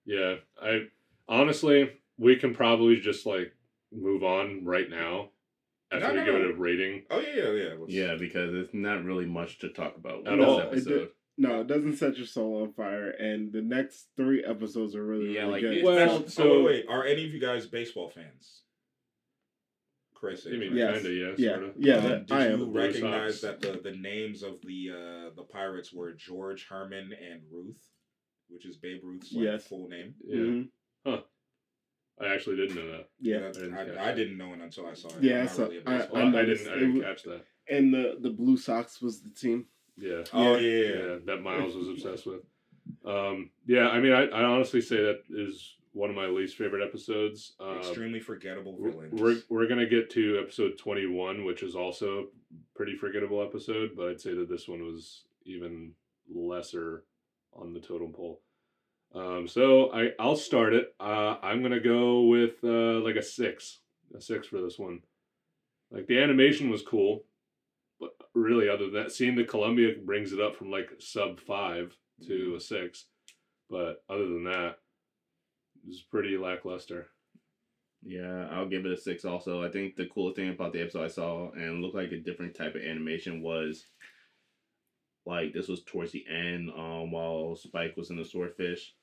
Yeah, I honestly, we can probably just like move on right now after
No,
we
no,
give
no.
it a rating.
Oh yeah, yeah, yeah. Let's-
yeah, because it's not really much to talk about
At
with
all.
this
It
did-
episode.
No, it doesn't set your soul on fire, and the next three episodes are really,
Yeah,
really
like,
good.
it-
Well,
Oh,
so
wait, wait, are any of you guys baseball fans? Chris,
you mean
Yes.
kinda yeah,
yeah,
sorta.
yeah,
Um,
that-
did
I
you
am.
Recognize that the, the names of the uh, the pirates were George Herman and Ruth, which is Babe Ruth's like,
Yes.
full name?
Yeah,
Mhm.
I actually didn't know that.
Yeah,
That-
didn't
I, I didn't know it until I saw it.
Yeah,
I'm not
so
really a
I-
baseball
I, didn't. I didn't
was-
catch that.
and the the Blue Sox was the team.
Yeah.
Oh yeah,
yeah, that Miles was obsessed with. Um, yeah, I mean, I, I honestly say that is one of my least favorite episodes. Um,
Extremely forgettable villains.
we're we're gonna get to episode twenty one, which is also a pretty forgettable episode, but I'd say that this one was even lesser on the totem pole. Um, so I I'll start it. Uh, I'm gonna go with uh, like a six, a six for this one. Like the animation was cool, really, other than that, seeing the Columbia brings it up from like sub five to a six. But other than that, it was pretty lackluster.
Yeah, I'll give it a six. Also, I think the coolest thing about the episode I saw and looked like a different type of animation was like this was towards the end, um, while Spike was in the swordfish,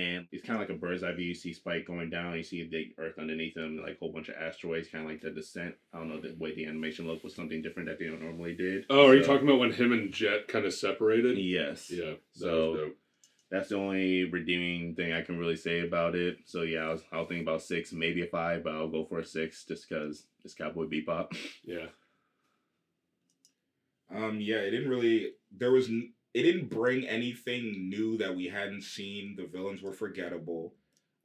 and it's kind of like a bird's eye view. You see Spike going down, you see the Earth underneath him, like a whole bunch of asteroids, kind of like the descent. I don't know the way the animation looked was something different that they normally did.
Oh, are you talking about when him and Jet kind of separated?
Yes.
Yeah. that
So-
was dope.
That's the only redeeming thing I can really say about it. So yeah, I was, I'll think about six, maybe a five, but I'll go for a six just because it's Cowboy Bebop.
yeah.
Um, yeah, it didn't really. There was. n- It didn't bring anything new that we hadn't seen. The villains were forgettable.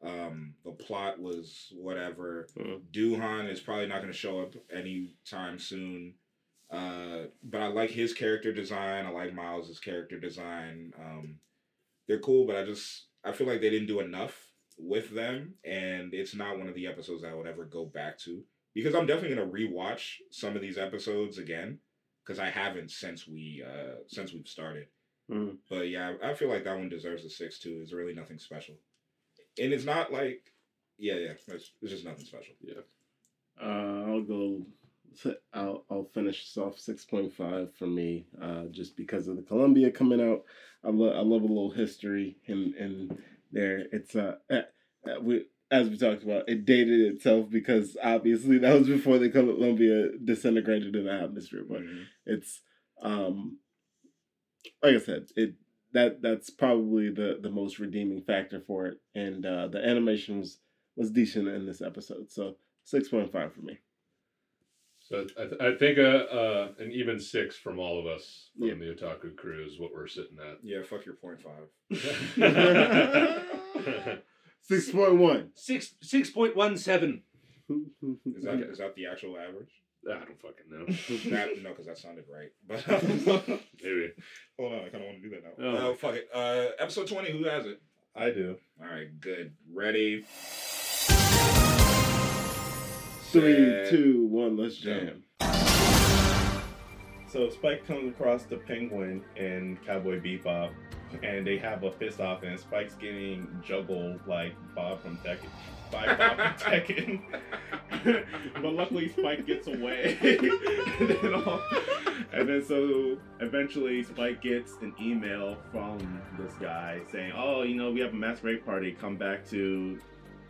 Um, the plot was whatever.
Uh,
Doohan is probably not going to show up anytime soon. Uh, but I like his character design. I like Miles's character design. Um, they're cool, but I just I feel like they didn't do enough with them, and it's not one of the episodes I would ever go back to because I'm definitely gonna rewatch some of these episodes again because I haven't since we uh since we've started.
Mhm.
But yeah, I feel like that one deserves a six too. It's really nothing special, and it's not like yeah yeah it's, it's just nothing special.
Uh, I'll go. I'll I'll finish this off six point five for me. Uh, just because of the Columbia coming out, I love I love a little history in in there. It's uh, uh, uh, we as we talked about, it dated itself because obviously that was before the Columbia disintegrated in the atmosphere. But it's um, like I said, it that that's probably the the most redeeming factor for it, and uh, the animation was was decent in this episode. So six point five for me.
So I, th- I think uh, uh, an even six from all of us from
Yeah.
the Otaku crew is what we're sitting at.
Yeah, fuck your point five.
Six point one.
Six six point one seven.
Is that is that the actual average?
I don't fucking know.
No, because that sounded right. But
Maybe.
hold on, I kind of want to do that now.
Oh.
Oh, fuck it. Uh, episode twenty. Who has it?
I do.
All right, good. Ready?
Three,
Set.
two, one. Let's jam.
So Spike comes across the penguin and Cowboy Bebop, and they have a fist off, and Spike's getting juggled like Bob from Tekken. By Bob from Tekken. but luckily Spike gets away. and, then all- and then so eventually Spike gets an email from this guy saying, Oh, you know, we have a mass raid party, come back to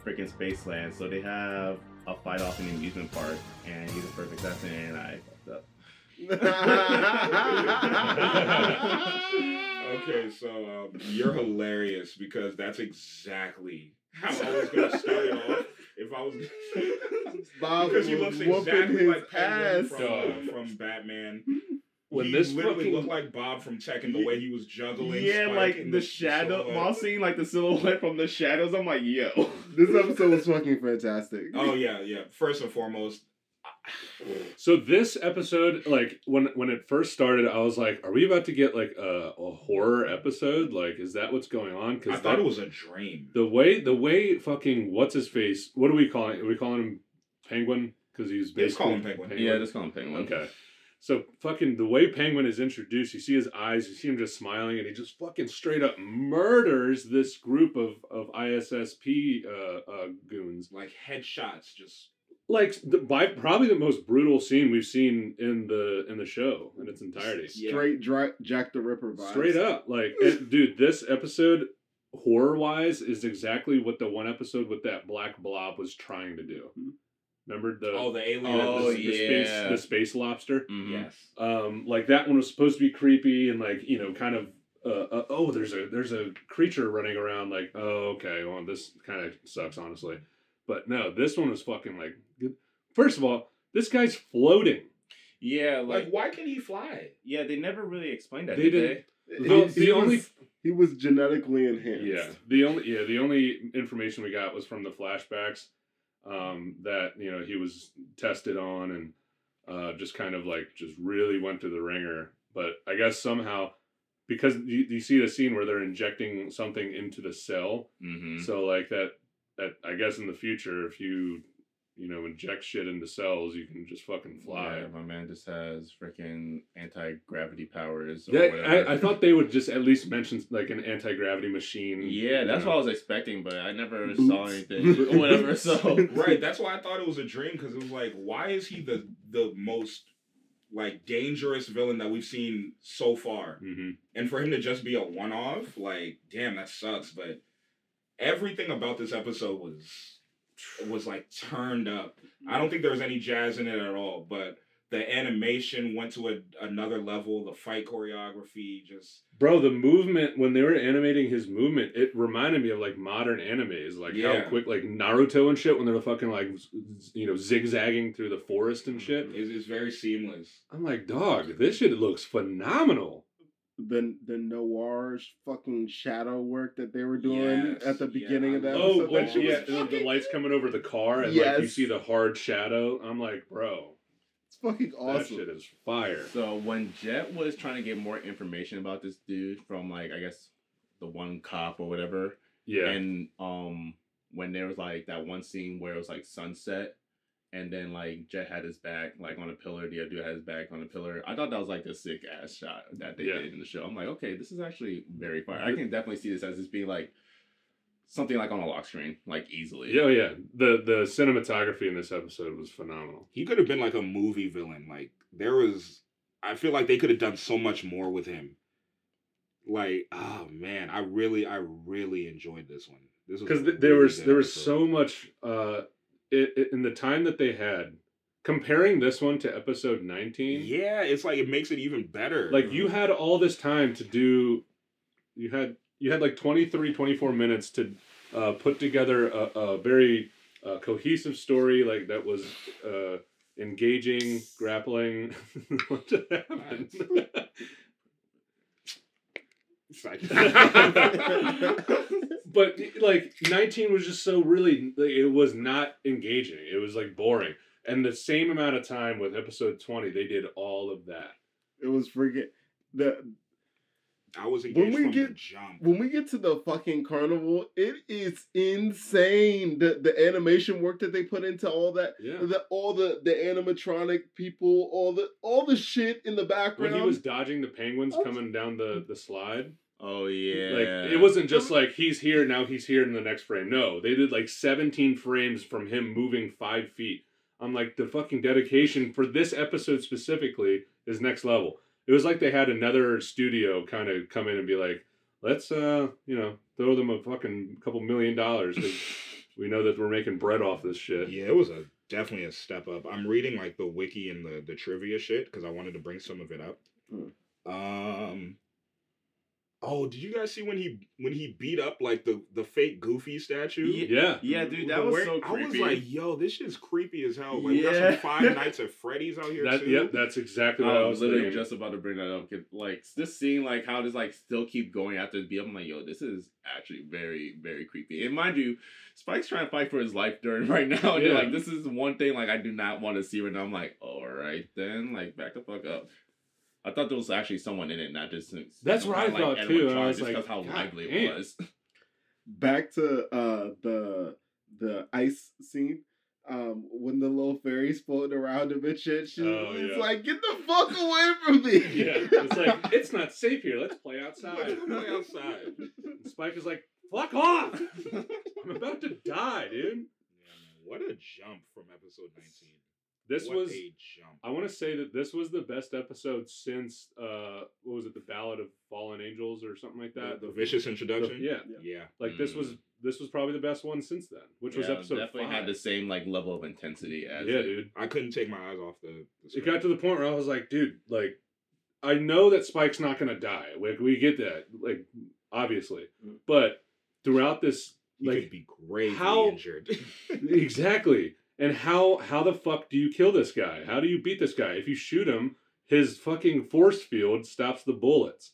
freaking Spaceland. So they have a fight off in the amusement park, and he's a perfect assassin, and I fucked up.
Okay, so um, you're hilarious because that's exactly how I was gonna start it off. If I was
Bob
because he
was
looks
whooping
exactly
his
like Penguin
ass.
from,
Dog.
uh, from Batman.
When
he
this
literally
fucking-
looked like Bob from Tekken the way he was juggling.
Yeah,
Spike
like
in
the shadow.
silhouette.
While seeing like the silhouette from the shadows, I'm like, yo.
This episode was fucking fantastic.
Oh yeah, yeah. First and foremost,
So this episode, like when when it first started, I was like, "Are we about to get like a, a horror episode? Like, is that what's going on?"
Because I
Because
thought it was a dream.
the way the way fucking what's his face? What are we calling? Are we calling him Penguin? Because he's
Yeah, just call
basically
him Penguin.
Yeah, just call him Penguin.
Okay. So fucking the way Penguin is introduced, you see his eyes, you see him just smiling, and he just fucking straight up murders this group of of ISSP uh, uh, goons.
Like headshots, just
Like the, by probably the most brutal scene we've seen in the in the show in its entirety.
Yeah.
Straight dra- Jack the Ripper vibes.
Straight up, like and, dude, this episode horror wise is exactly what the one episode with that black blob was trying to do. Remember the
oh the alien.
Oh,
the, the space
yeah.
the space lobster.
Mhm.
Yes.
um like that one was supposed to be creepy and like you know kind of uh, uh oh there's a there's a creature running around like oh okay well this kind of sucks honestly But no, this one was fucking like. First of all, this guy's floating.
Yeah,
Like,
like
why can he fly?
yeah, they never really explained that.
They
did
didn't-
they?
The-
He-
the
he
only-
was, he was genetically enhanced.
Yeah, the only yeah the only information we got was from the flashbacks um, that you know he was tested on and uh, just kind of like just really went to the ringer. But I guess somehow because you, you see the scene where they're injecting something into the cell,
Mm-hmm.
so like that that I guess in the future if you you know inject shit into cells you can just fucking fly.
Yeah, my man just has freaking anti gravity powers. Or
Yeah. I, I thought they would just at least mention like an anti gravity machine.
Yeah, that's
you
what I was expecting, but I never
Boots.
saw anything or whatever. So
right. That's why I thought it was a dream because it was like, why is he the the most like dangerous villain that we've seen so far?
Mhm.
And for him to just be a one off, like, damn, that sucks. But everything about this episode was was like turned up. I don't think there was any jazz in it at all, but the animation went to a, another level. The fight choreography just
Bro, the movement when they were animating his movement, it reminded me of like modern animes, like
Yeah.
how quick, like Naruto and shit, when they're fucking like, you know, zigzagging through the forest and shit. Mm-hmm.
is is very seamless.
I'm like, dog, this shit looks phenomenal.
The the noir fucking shadow work that they were doing
Yes,
at the beginning
I
of that
Oh,
episode.
when
that shit
yeah,
was
the, the lights coming over the car and like you see the hard shadow. I'm like, bro,
it's fucking awesome.
that shit is fire.
So when Jet was trying to get more information about this dude from like I guess the one cop or whatever,
Yeah,
and um when there was like that one scene where it was like sunset, and then like Jet had his back like on a pillar, the other dude had his back on a pillar. I thought that was like a sick ass shot that they
Yeah.
did in the show. I'm like, okay, this is actually very fire. I can definitely see this as this being like something like on a lock screen, like easily.
yeah, yeah. The the cinematography in this episode was phenomenal.
He could have been like a movie villain. Like there was, I feel like they could have done so much more with him. Like, oh man, I really, I really enjoyed this one. This was
because
a
th- there was
good
there was so much uh it, in the time that they had comparing this one to episode 19
Yeah, it's like it makes it even better.
like you had all this time to do you had you had like 23 24 minutes to uh, put together a, a very uh, cohesive story like that was uh, engaging grappling. What happened but like 19 was just so really like, it was not engaging it was like boring and the same amount of time with episode 20 they did all of that
It was freaking the
I was
When we
from the
get-
jump.
when we get to the fucking carnival, it is insane. The the animation work that they put into all that,
yeah
the all the the animatronic people, all the all the shit in the background.
when
background.
he was dodging the penguins coming down the the slide
Oh yeah.
like it wasn't just like he's here now he's here in the next frame no they did like 17 frames from him moving five feet i'm like the fucking dedication for this episode specifically is next level it was like they had another studio kind of come in and be like let's uh you know throw them a fucking couple million dollars 'cause we know that we're making bread off this shit
Yeah, it was a definitely a step up. I'm reading like the wiki and the the trivia shit because I wanted to bring some of it up.
Hmm.
Um. Oh, did you guys see when he when he beat up like the the fake Goofy statue?
yeah
Yeah, dude, that
The
was
way-
so creepy.
I was like, yo, this shit's creepy as hell. Like, we got
Yeah.
some Five Nights at Freddy's out here
that
too.
yep that's exactly what
I
i
was
was
literally
thinking
just about to bring that up. 'cause, Like this seeing like how this like still keep going after this beat. I'm like, yo, this is actually very very creepy. And mind you, Spike's trying to fight for his life during right now. And you're
Yeah.
like, this is one thing like I do not want to see right now. I'm like, all right then, like back the fuck up. I thought there was actually someone in it, not just
That's what I
like,
thought,
Edward
too, and I was
just
like,
'cause how
God
lively
damn.
it was.
back to uh the the ice scene. Um, when the little fairy's floating around him and shit, she's
Oh,
it's
yeah.
like, get the fuck away from me.
yeah it's like it's not safe here let's play outside
Let's play outside.
And Spike is like, fuck off! I'm about to die, dude.
Yeah, man. What a jump from episode 19.
This
What
was
a jump.
I want to say that this was the best episode since uh what was it, the Ballad of Fallen Angels or something like that.
the, the vicious introduction.
yeah.
Yeah.
Like this was this was probably the best one since then, which was episode
definitely
five.
had the same like level of intensity as
yeah,
it.
dude.
I couldn't take my eyes off the. the
It got to the point where I was like, dude, like I know that Spike's not gonna die. Like we get that, like obviously,
Mm.
but throughout this
He
like
could be gravely
how-
injured.
exactly. And how how the fuck do you kill this guy? How do you beat this guy? If you shoot him, his fucking force field stops the bullets.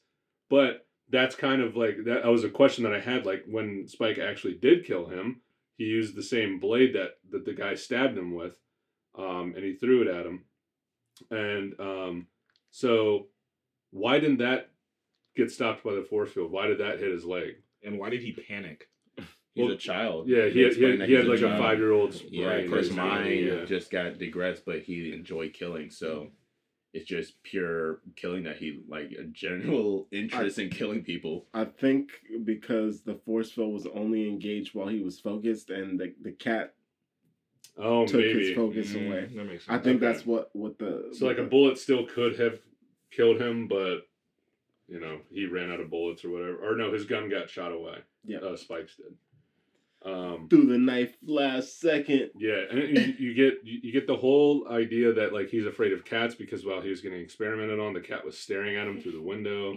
But that's kind of like that, was a question that I had like when Spike actually did kill him, he used the same blade that that the guy stabbed him with. Um, and he threw it at him. And um, so why didn't that get stopped by the force field? Why did that hit his leg?
and why did he panic?
He's
Well,
a child.
Yeah, he
They
had, he had, he had like a
child.
five year old
Yeah,
brain.
his
His
mind
yeah.
just got digressed, but he enjoyed killing. So it's just pure killing that he like a general interest in killing people.
I think because the force field was only engaged while he was focused, and the, the cat
Oh,
took
maybe.
his focus
Mm,
away.
That makes sense.
I think
Okay.
that's what what the
So like a bullet still could have killed him, but you know he ran out of bullets or whatever. Or no, his gun got shot away.
Yeah.
uh, Spikes did. Um,
through the knife last second.
yeah, and you, you get you, get the whole idea that like he's afraid of cats because while he was getting experimented on, the cat was staring at him through the window,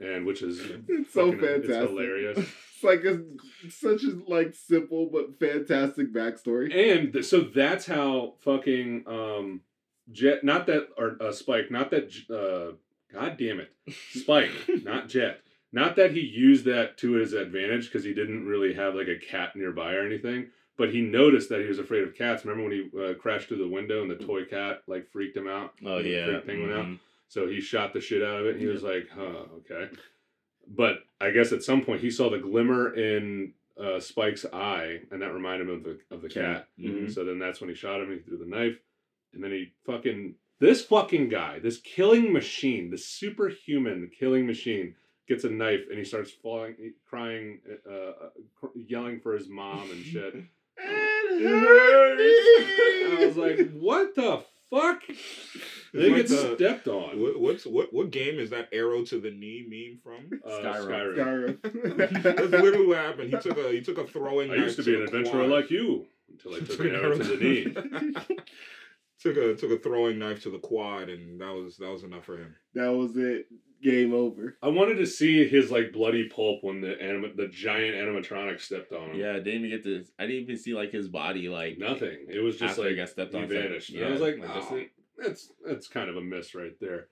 and which is
It's so
fucking-
fantastic.
It's hilarious.
It's like a such a like simple but fantastic backstory.
And th- so that's how fucking um Jet, not that or uh, Spike, not that uh, God damn it, Spike, not Jet, not that he used that to his advantage because he didn't really have like a cat nearby or anything. But he noticed that he was afraid of cats. Remember when he uh, crashed through the window and the toy cat like freaked him out?
Oh yeah.
freaked penguin out.
mhm.
So he shot the shit out of it. And he was like, "Huh, okay." But I guess at some point he saw the glimmer in uh, Spike's eye, and that reminded him of the of the cat.
Mhm.
So then that's when he shot him. He threw the knife, and then he fucking this fucking guy, this killing machine, this superhuman killing machine, gets a knife and he starts falling, crying, uh, uh, yelling for his mom and shit. I was like, what the fuck? They
What
get
the-
stepped on.
What, what's what what game is that arrow to the knee meme from?
Uh,
Skyrim.
Skyrim.
Skyrim.
That's literally what happened. He took a he took a throwing.
I
knife
used to be an
the
adventurer
quad.
like you until I took an arrow to the knee.
took a took a throwing knife to the quad, and that was that was enough for him.
that was it. Game over.
I wanted to see his like bloody pulp when the anim- the giant animatronic stepped on him.
Yeah, I didn't even get to. I didn't even see like his body like
nothing. It was just
after
like
he got stepped
he
on.
vanished. And
Yeah,
I was like,
that's
oh, that's that's kind of a miss right there.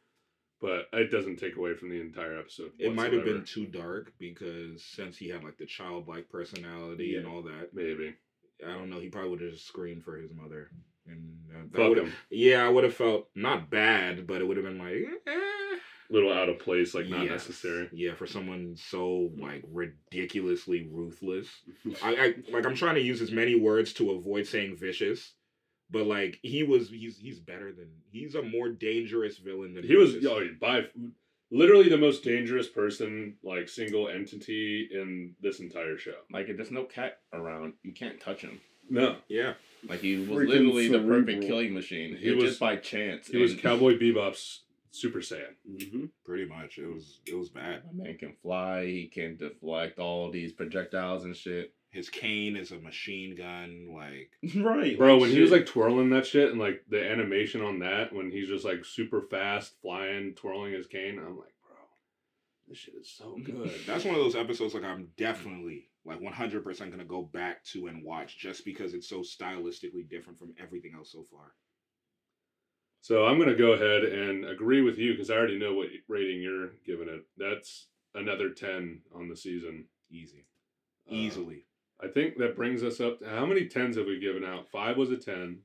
But it doesn't take away from the entire episode.
It might have been too dark because since he had like the childlike personality and all that,
maybe.
I don't know. He probably would have just screamed for his mother, and uh, that would've- Yeah, I would have felt not bad, but it would have been like, eh.
Little out of place, like not
Yes.
necessary.
Yeah, for someone so like ridiculously ruthless. I, I like I'm trying to use as many words to avoid saying vicious, but like he was he's he's better than he's a more dangerous villain than
He was
Vicious.
oh, by literally the most dangerous person, like single entity in this entire show.
Like if there's no cat around, you can't touch him.
No,
yeah.
Like he was
Freaking
literally the perfect killing machine.
He
It
was-
just by chance.
he was Cowboy Bebop's Super Saiyan.
Mm-hmm.
Pretty much. It was it was bad.
My man can fly. He can deflect all these projectiles and shit.
His cane is a machine gun. Like
Right,
Bro, when he was like twirling that shit and like the animation on that, when he's just like super fast flying, twirling his cane, I'm like, bro, this shit is so good.
that's one of those episodes like I'm definitely like 100% gonna go back to and watch just because it's so stylistically different from everything else so far.
So I'm gonna go ahead and agree with you because I already know what rating you're giving it. That's another ten on the season.
Easy,
Uh,
easily.
I think that brings us up. To, how many tens have we given out? Five was a ten.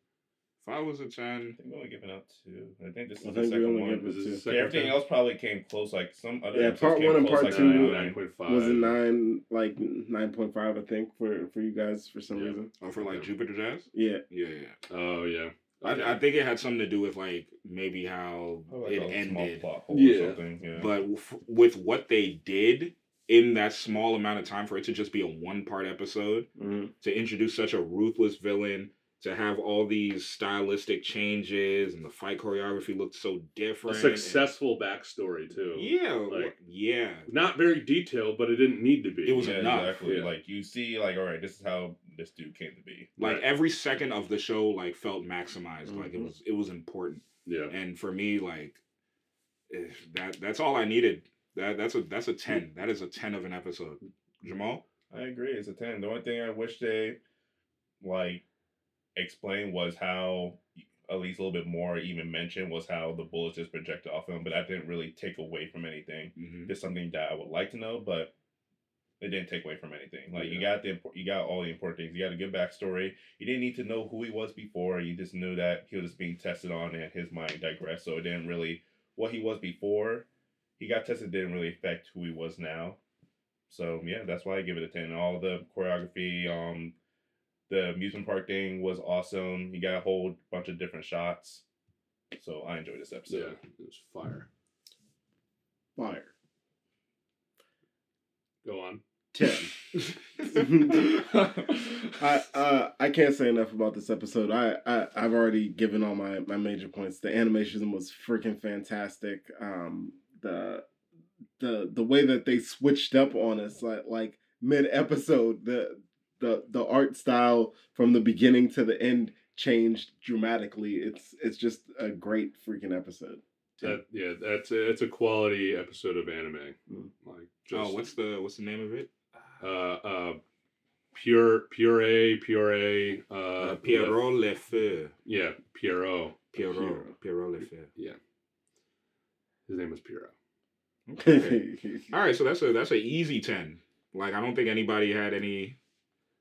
Five was a ten, I
think we're only giving out two. I think this is
I
the second one.
give
This is
two.
Yeah, everything
10.
else probably came close. Like some other.
Yeah, part one and part
like,
two
nine.
nine point five.
Was it nine like nine point five? I think for for you guys for some
Yeah.
reason.
Oh, for like Jupiter Jazz,
Yeah.
yeah, yeah.
Oh yeah. Okay.
I, I think it had something to do with like maybe how
Oh, like
it
a small
ended.
plot hole
Yeah.
or something. Yeah.
But w- with what they did in that small amount of time for it to just be a one part episode,
hmm
to introduce such a ruthless villain, to have all these stylistic changes and the fight choreography looked so different.
a
different.
successful backstory too.
yeah,
Like-
like yeah.
Not very detailed, but it didn't need to be.
It was
yeah,
enough,
exactly.
yeah.
Like you see, like all right, this is how this dude came to be.
Like
Right.
every second of the show like felt maximized. Like it
Mhm.
was it was important.
yeah.
And for me, like eh, that that's all I needed. That that's a that's a ten. That is a ten of an episode. Jamal?
I agree. It's a ten. The only thing I wish they like explained was how at least a little bit more even mentioned was how the bullets just projected off him, but that didn't really take away from anything.
Mhm.
Just something that I would like to know, but it didn't take away from anything. Like you got the you got all the important things. You got a good backstory. You didn't need to know who he was before. You just knew that he was just being tested on, and his mind digressed. So it didn't really what he was before. He got tested didn't really affect who he was now. So yeah, that's why I give it a ten. All the choreography, um, the amusement park thing was awesome. You got a whole bunch of different shots. So I enjoyed this
Yeah,
episode.
it was fire.
Fire.
Go on.
Ten. I uh, I can't say enough about this episode. I, I I've already given all my my major points. The animation was freaking fantastic. Um, the the the way that they switched up on us like like mid episode the the the art style from the beginning to the end changed dramatically. It's it's just a great freaking episode.
That yeah, that's a, it's a quality episode of anime.
Mm.
Like just
oh, what's the what's the name of it?
uh uh pure puree puree uh,
Uh, Pierrot Le Fou.
yeah Pierrot
Pierrot. Pierrot Le Fou.
Yeah, his name was Pierrot
All right, so that's a that's an easy ten. Like I don't think anybody had any.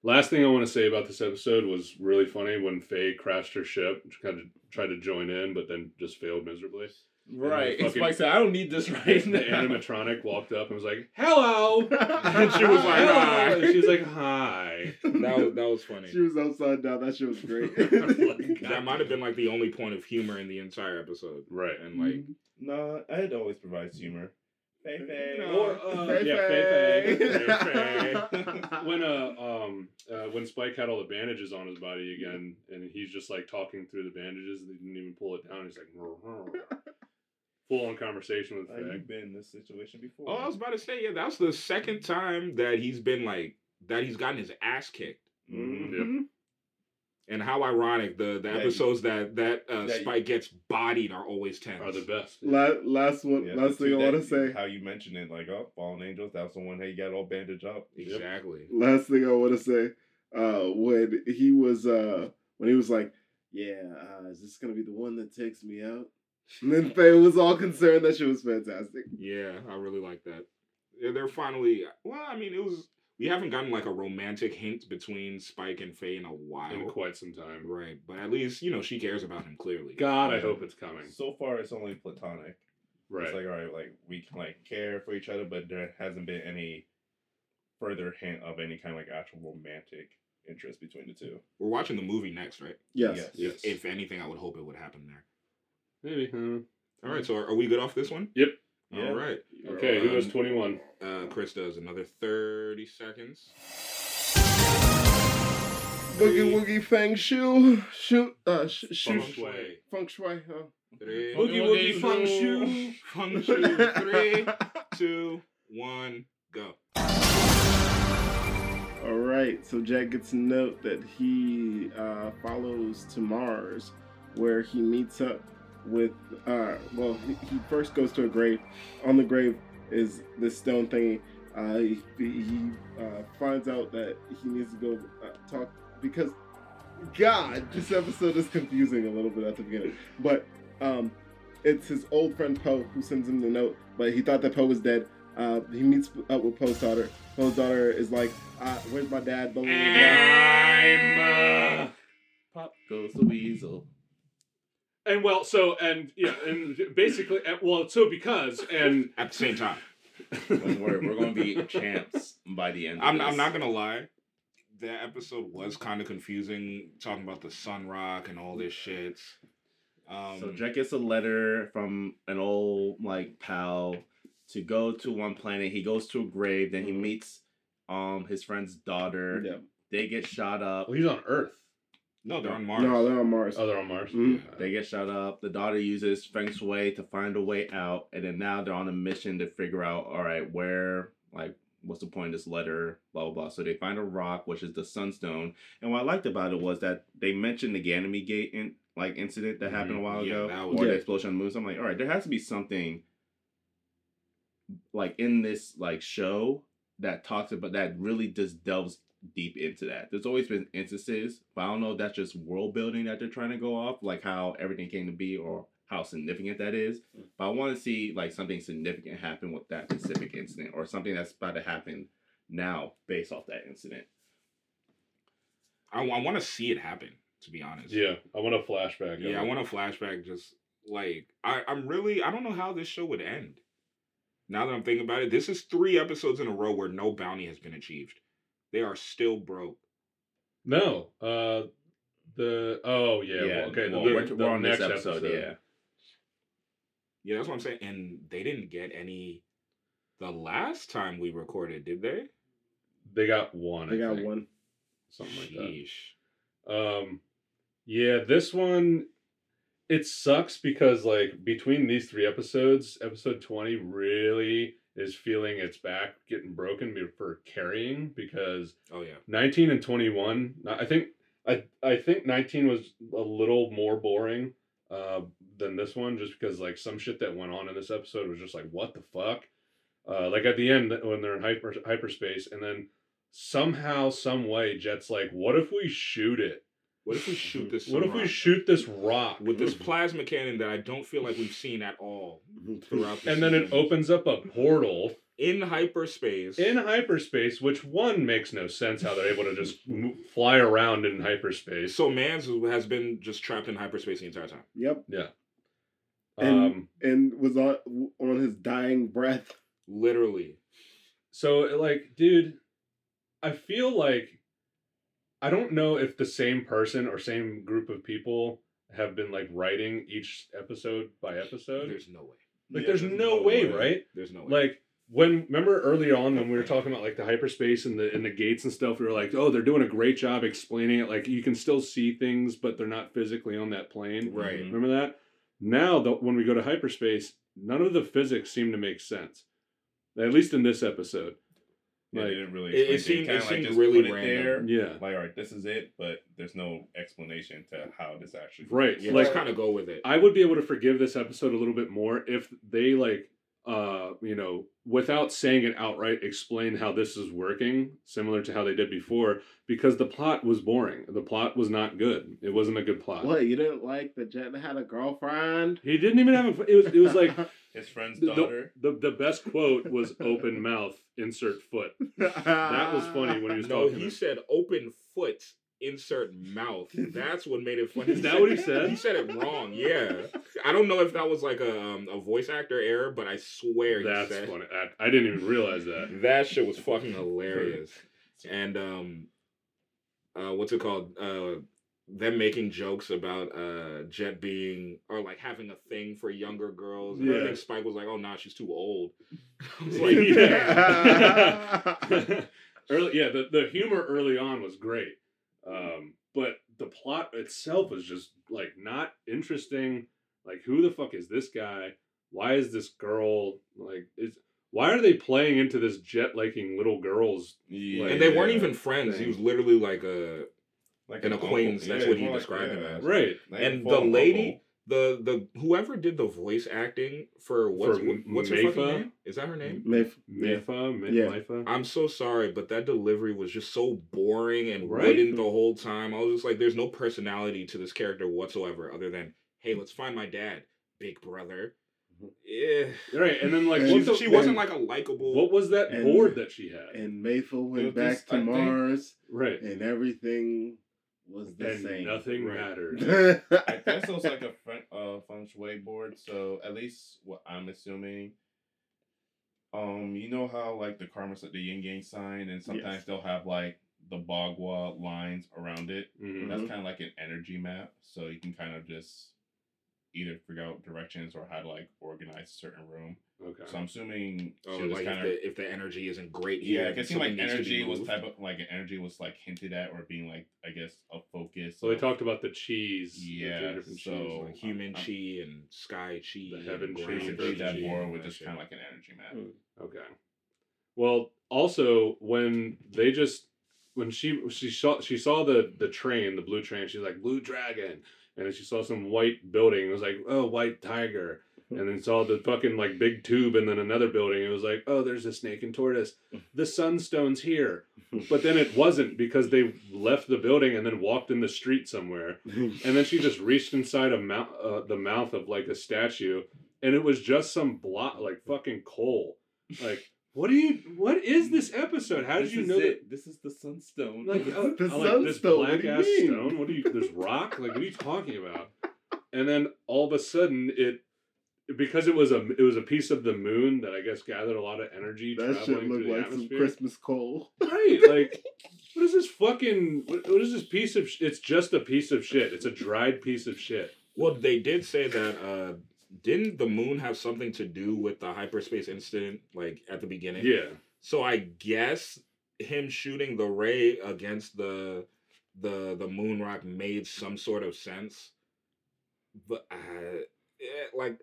last thing I want to say about this episode was really funny when Faye crashed her ship she kind of tried to join in but then just failed miserably
Right.
And the
It's
fucking-
like I don't need this right
the
now.
animatronic walked up and was like hello
And she was like,
Hello.
"Hi."
And she's like hi
That was that was funny.
she was upside down. That shit was great.
Like,
that might have been like the only point of humor in the entire episode.
right
And like,
No, it always provides humor. Fei Fei.
No.
or uh,
Fei
yeah
Fei.
Fei Fei. when uh um uh, when Spike had all the bandages on his body again, and he's just like talking through the bandages, and he didn't even pull it down. He's like full on conversation with
Like,
Faye.
you've been in this situation before.
oh, I was about to say, yeah, that's the second time that he's been like that. He's gotten his ass kicked.
Mhm.
And how ironic the the
Yeah,
episodes that that uh,
yeah, you-
Spike gets bodied are always tense.
Are the best.
La- last one,
Yeah,
last thing
two
I want to say.
How you mentioned it, like, oh, Fallen Angels, That's the one that you got all bandaged up.
exactly.
last thing I want to say, uh, when he was, uh, when he was like, "Yeah, uh, is this gonna be the one that takes me out?" And then Faye was all concerned. That she was fantastic.
Yeah, I really like that. Yeah, They're finally. Well, I mean, it was. We haven't gotten like a romantic hint between Spike and Faye in a while.
in quite some time.
Right, but at least you know she cares about him clearly.
God, I hope it's coming.
So far, it's only platonic.
Right.
It's like, all right, like, we can, like, care for each other, but there hasn't been any further hint of any kind of, like, actual romantic interest between the two.
We're watching the movie next, right?
Yes.
Yes.
yes.
If anything, I would hope it would happen there.
Maybe. huh?
All right, so are, are we good off this one?
Yep.
Yeah.
All right.
Okay. Who has
Um,
twenty one?
Uh, Chris does another thirty seconds.
Boogie woogie feng shu shoot uh sh- shoot
Feng shui.
feng shui. Huh?
Three.
Boogie woogie feng shu.
Feng shui. Three, two, one, go.
All right, so Jack gets a note that he uh, follows to Mars, where he meets up with. Uh, well, he, he first goes to a grave. On the grave is this stone thingy. Uh, he he uh, finds out that he needs to go uh, talk because, God, this episode is confusing a little bit at the beginning. But um, it's his old friend Poe who sends him the note. But he thought that Poe was dead. Uh, he meets up with Poe's daughter. Poe's daughter is like, uh, "Where's my dad?" Blah, blah, blah, blah.
I'm. Uh,
Pop goes the weasel.
And well, so and yeah, and basically, well, so because and
At the same time,
Don't worry, we're going to be champs by the end of
I'm,
this.
I'm not gonna lie. That episode was kind of confusing, talking about the Sun Rock and all this shit. Um,
So Jack gets a letter from an old like pal to go to one planet. He goes to a grave. Then he meets um his friend's daughter.
Yeah.
They get shot up.
well, he's on Earth.
No, they're on Mars.
No, they're on Mars.
Oh, they're on Mars.
Mhm.
They get shot up. The daughter uses feng shui to find a way out, and then now they're on a mission to figure out, all right, where, like, what's the point of this letter, blah blah blah. So they find a rock, which is the Sunstone. And what I liked about it was that they mentioned the Ganymede Gate in, like incident that happened a while
Yeah,
ago,
that was-
or the explosion on the moon. So I'm like, all right, there has to be something like in this like show that talks about that really just delves deep into that. There's always been instances, but I don't know if that's just world building that they're trying to go off, like how everything came to be or how significant that is. Hmm. But I want to see like something significant happen with that specific incident or something that's about to happen now based off that incident.
I, want to see it happen. To be honest.
Yeah, I want a flashback.
Yeah, I want a flashback. Just like I, I'm really, I don't know how this show would end. Now that I'm thinking about it, this is three episodes in a row where no bounty has been achieved. They are still broke.
No, uh, the oh yeah, well, okay.
well,
the,
we're,
the
we're on this
next
episode, yeah.
Yeah, that's what I'm saying. And they didn't get any. The last time we recorded, did they?
they got one.
They
I
got
think,
one.
something like that. Um, yeah, this one it sucks because like between these three episodes, episode twenty really is feeling its back getting broken for carrying because
Oh yeah.
nineteen and twenty one. I think I I think nineteen was a little more boring uh, than this one, just because like some shit that went on in this episode was just like what the fuck. Uh, like at the end when they're in hyper hyperspace, and then somehow, some way, Jet's like, "What if we shoot it?
What if we shoot this?
What if we
rock
shoot this rock
with this plasma cannon that I don't feel like we've seen at all throughout? The
and then it opens up a portal
in hyperspace.
in hyperspace, which one makes no sense how they're able to just fly around in hyperspace.
so Mans has been just trapped in hyperspace the entire time.
Yep. Yeah.
Um,
And- And was on on his dying breath.
Literally.
so like, dude, I feel like I don't know if the same person or same group of people have been like writing each episode by episode.
There's no way.
like,
Yeah,
there's, no, way, right?
There's no way.
like when remember early on when we were talking about like the hyperspace and the and the gates and stuff we were like oh they're doing a great job explaining it like you can still see things but they're not physically on that plane
right. Mm-hmm.
remember that now the, when we go to hyperspace none of the physics seem to make sense at least in this episode
Yeah,
Like,
they didn't really.
it- it seemed-
Kinda
it seemed
just
really
put it
random.
yeah
like, all right, this is it, but there's no explanation to how this actually.
Right,
Yeah,
like-
kind of go with it.
I would be able to forgive this episode a little bit more if they like uh you know without saying it outright explain how this is working similar to how they did before because the plot was boring the plot was not good it wasn't a good plot
What you didn't like that Jet had a girlfriend?
he didn't even have a it was it was like
His friend's
the,
daughter.
the, the, the best quote was open mouth insert foot that was funny when he was
no,
talking
he
to-
said open foot, insert mouth. That's what made it funny.
Is that what he said?
He said it wrong. Yeah. I don't know if that was like a um, a voice actor error, but I swear
that's
he said
funny I, I didn't even realize that
that shit was fucking hilarious. And um, uh, what's it called? Uh, them making jokes about uh Jet being or like having a thing for younger girls. And I think Spike was like, "Oh, nah, she's too old." I was
Like,
like,
yeah. early, yeah, the, the humor early on was great, um, but the plot itself was just like not interesting. Like, who the fuck is this guy? Why is this girl like? Is why are they playing into this jet liking little girls?
Yeah,
and they weren't even friends. He was literally like a
like
an
uncle.
acquaintance, that's
Yeah,
what he
more like-
described him as.
Right.
Not even
and
full
the
uncle.
lady, the the whoever did the voice acting for what's
For
what's her fucking name? Is that her name?
Mayf-
Mifa, Mi-
Yeah.
Mifa.
I'm so sorry, but that delivery was just so boring and
Right.
wooden the whole time. I was just like, there's no personality to this character whatsoever, other than, hey, let's find my dad, big brother. Yeah,
Right, and then like,
And
she,
the-
she wasn't like a likable.
what was that
and-
board that she had?
And Mayfield went back
just-
to
I think-
Mars,
right,
and everything was the
and
same.
nothing
Right.
mattered.
I guess it was like a feng, uh, feng shui board. So at least what I'm assuming. Um, you know how like the karma's like the yin yang sign, and sometimes
Yes.
they'll have like the bagua lines around it.
Mhm.
That's kind of like an energy map, so you can kind of just either figure out directions or how to like organize a certain room.
Okay.
So I'm assuming
oh,
she was
like
kind
if,
of
the, if the energy isn't great here,
yeah. I
then
guess seemed like
something needs to be
energy was type of like an energy was like hinted at or being like I guess a focus.
So they talked about the cheese. the three
Yeah,
different
so-
cheese.
like human
I'm-
chi and sky chi,
The heaven
and
chi,
ground
basically
Energy
that
chi
board
and
with just kind of like an energy map.
Mm.
Okay. Well, also when they just when she she saw she saw the the train, the blue train, she's like blue dragon, and then she saw some white building. It was like oh white tiger, and then saw the fucking like big tube and then another building. It was like, oh, there's a snake and tortoise. The sunstone's here, but then it wasn't because they left the building and then walked in the street somewhere. And then she just reached inside a mouth, uh, the mouth of like a statue, and it was just some blot, like fucking coal. Like, what do you? What is this episode? How did
This
you
is
know that?
it. This is the sunstone.
Like, oh,
The
I'm like this
sunstone, what
black
do you
ass
mean?
stone. What do you? This rock? Like, what are you talking about? And then all of a sudden, it because it was a it was a piece of the moon that I guess gathered a lot of energy
that
traveling
shit looked
the
like some. Christmas coal.
Right? Like, what is this fucking? What, what is this piece of? Sh- it's just a piece of shit. It's a dried piece of shit.
Well, they did say that. uh Didn't the moon have something to do with the hyperspace incident, like at the beginning?
Yeah.
So I guess him shooting the ray against the the the moon rock made some sort of sense, but uh, like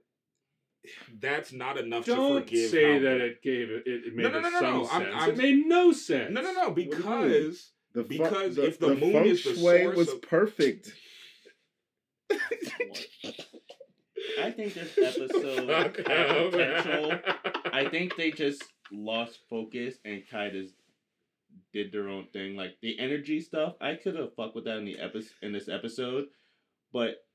that's not enough to
Don't
forgive.
say
how-
that it gave it. It, it made
No, no, no, no,
some
no. I'm- I'm-
it made no sense.
No, no, no,
do you mean?
because
The fu-
Because
the,
if the moon
feng
is the
shui
source
was
of-
perfect.
I think this episode had potential. I think they just lost focus and kind of did their own thing. Like the energy stuff, I could have fucked with that in the epi- in this episode, but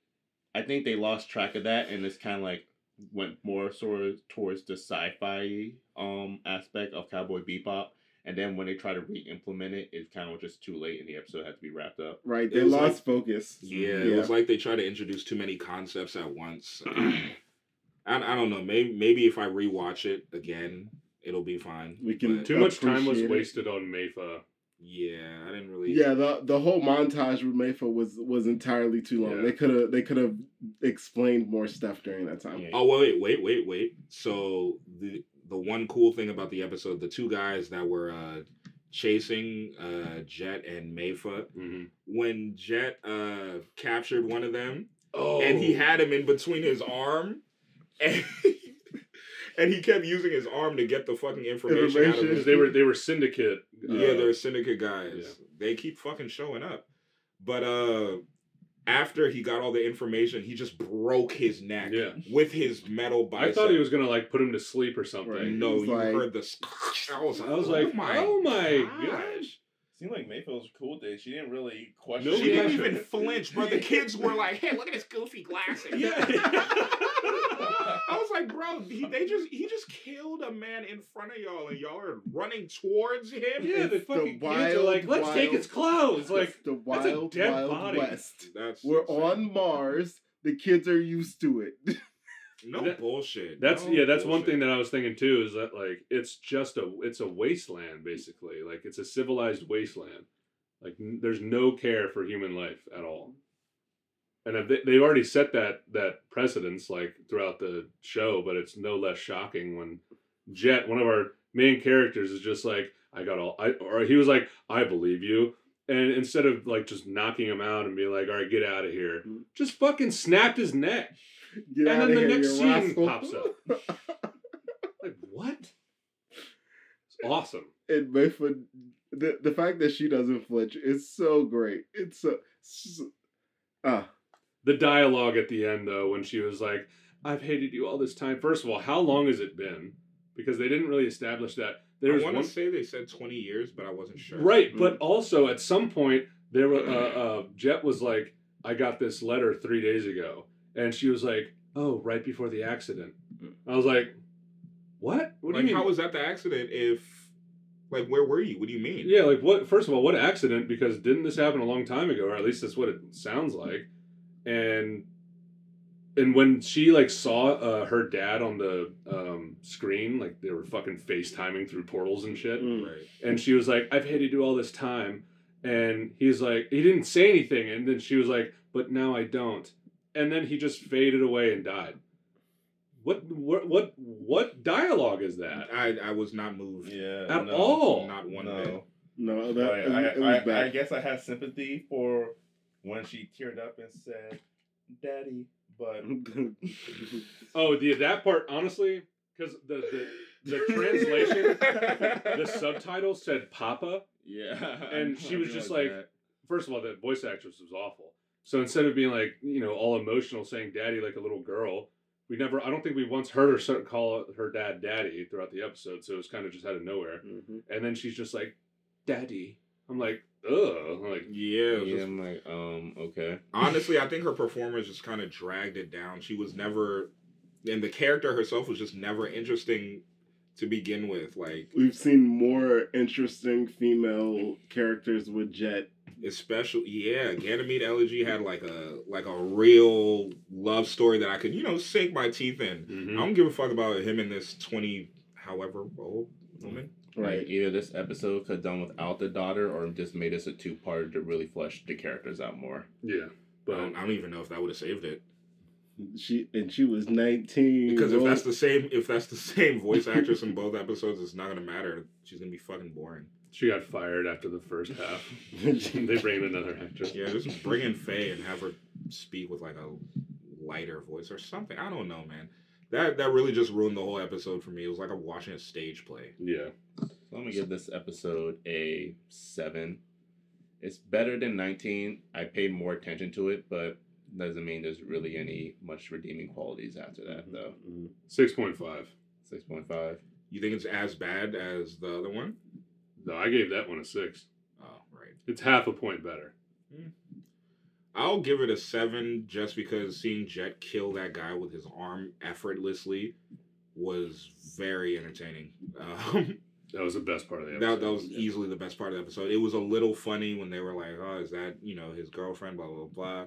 I think they lost track of that and it's kind of like went more sort of towards the sci-fi um aspect of Cowboy Bebop. And then when they try to re-implement it, it's kind of just too late, and the episode had to be wrapped up.
Right, they
was
lost focus.
Yeah, it was like they tried to introduce too many concepts at once. I, I don't know. Maybe maybe if I rewatch it again, it'll be fine.
We can
But,
Too much time was
Appreciate it.
wasted on Meifa.
yeah, I didn't really.
Yeah, the the whole montage with Meifa was was entirely too long.
Yeah.
They could have they could have explained more stuff during that time.
Oh wait, wait, wait, wait. So the the one cool thing about the episode, the two guys that were uh, chasing uh, Jet and Meifa,
hmm
when Jet uh, captured one of them,
Oh,
and he had him in between his arm, and, and he kept using his arm to get the fucking information, out of
Information.
they were they were syndicate.
Yeah,
uh,
they're syndicate guys.
yeah.
They keep fucking showing up. But uh after he got all the information, he just broke his neck
Yeah.
with his metal bicep.
I thought he was gonna like put him to sleep or something.
Right.
No,
He
you
like-
heard the. I was,
I was like, oh, oh my gosh.
Seemed like Mayfield was cool there. She didn't really question.
No,
She didn't even flinch, bro. The kids were like, "Hey, look at his goofy glasses."
Yeah.
I was like, bro, he, they just he just killed a man in front of y'all, and y'all are running towards him.
Yeah, the
It's the
fucking kids are like, let's take his clothes. Like,
It's the
that's a
wild
dead
wild
body.
west.
That's
We're
insane.
on Mars. The kids are used to it.
no
That-
bullshit.
that's
No
yeah, that's one thing that I was thinking too. Is that like it's just a it's a wasteland basically. Like it's a civilized wasteland. Like n- there's no care for human life at all. And they, they've already set that that precedence like throughout the show, but it's no less shocking when Jet, one of our main characters, is just like, "I got all," I or he was like, "I believe you," and instead of like just knocking him out and being like, "All right, get out of here," just fucking snapped his neck.
Get
And then the
here,
next scene
rascal.
pops up. Like what? It's awesome.
and Meifa, the the fact that she doesn't flinch is so great. It's so, so ah.
The dialogue at the end though, when she was like, "I've hated you all this time." First of all, how long has it been? Because they didn't really establish that. There
I
was
want
one
to say they said twenty years, but I wasn't sure.
right, but also at some point there were uh, uh, Jet was like, "I got this letter three days ago," and she was like, "Oh, right before the accident." I was like, "What? What do you mean?"
how was that the accident? If, like, where were you? What do you mean?
Yeah, like what? First of all, what accident? Because didn't this happen a long time ago, or at least that's what it sounds like. And and when she like saw uh, her dad on the um, screen, like they were fucking FaceTiming through portals and shit,
Mm.
Right.
and she was like, "I've hated you all this time," and he's like, he didn't say anything, and then she was like, "But now I don't," and then he just faded away and died. What what what what dialogue is that?
I I was not moved
Yeah.
At
no,
all?
Not one
No.
bit.
No, that
Like,
it,
I, I, I guess I had sympathy for when she teared up and said, "Daddy," but
Oh, the that part honestly, because the, the the translation, the subtitle said "Papa."
Yeah.
And
I
she was just
realized
like- First of all, the voice actress was awful. So instead of being like you know all emotional, saying "Daddy" like a little girl, we never. I don't think we once heard her call her dad daddy throughout the episode. So it was kind of just out of nowhere.
Mhm.
And then she's just like, "Daddy." I'm like, "Ugh." I'm like,
Yeah,
Yeah,
just-
I'm like, um, okay.
honestly, I think her performance just kind of dragged it down. She was never, and the character herself was just never interesting to begin with. Like,
We've seen more interesting female characters with Jet.
especially yeah, Ganymede Elegy had like a like a real love story that I could you know sink my teeth in.
mhm.
I don't give a fuck about him and this twenty however old woman.
Right.
Like either this episode could have done without the daughter, or just made us a two part to really flesh the characters out more.
yeah, but
don't, I don't even know if that would have saved it.
She and she was nineteen.
Because if that's the same, if that's the same voice actress in both episodes, it's not gonna matter. She's gonna be fucking boring.
she got fired after the first half. they bring in another actress.
Yeah, just bring in Faye and have her speak with like a lighter voice or something. I don't know, man. That that really just ruined the whole episode for me. It was like I'm watching a stage play.
Yeah.
So I'm gonna give this episode a seven. It's better than 19. I paid more attention to it, but doesn't mean there's really any much redeeming qualities after that though.
Mhm.
Six point five.
Six point five.
You think it's as bad as the other one?
No, I gave that one a six.
Oh, right.
It's half a point better.
I'll give it a seven just because seeing Jet kill that guy with his arm effortlessly was very entertaining. Um,
That was the best part of the
that,
episode.
that was easily the best part of the episode. It was a little funny when they were like, "Oh, is that you know his girlfriend?" Blah blah blah.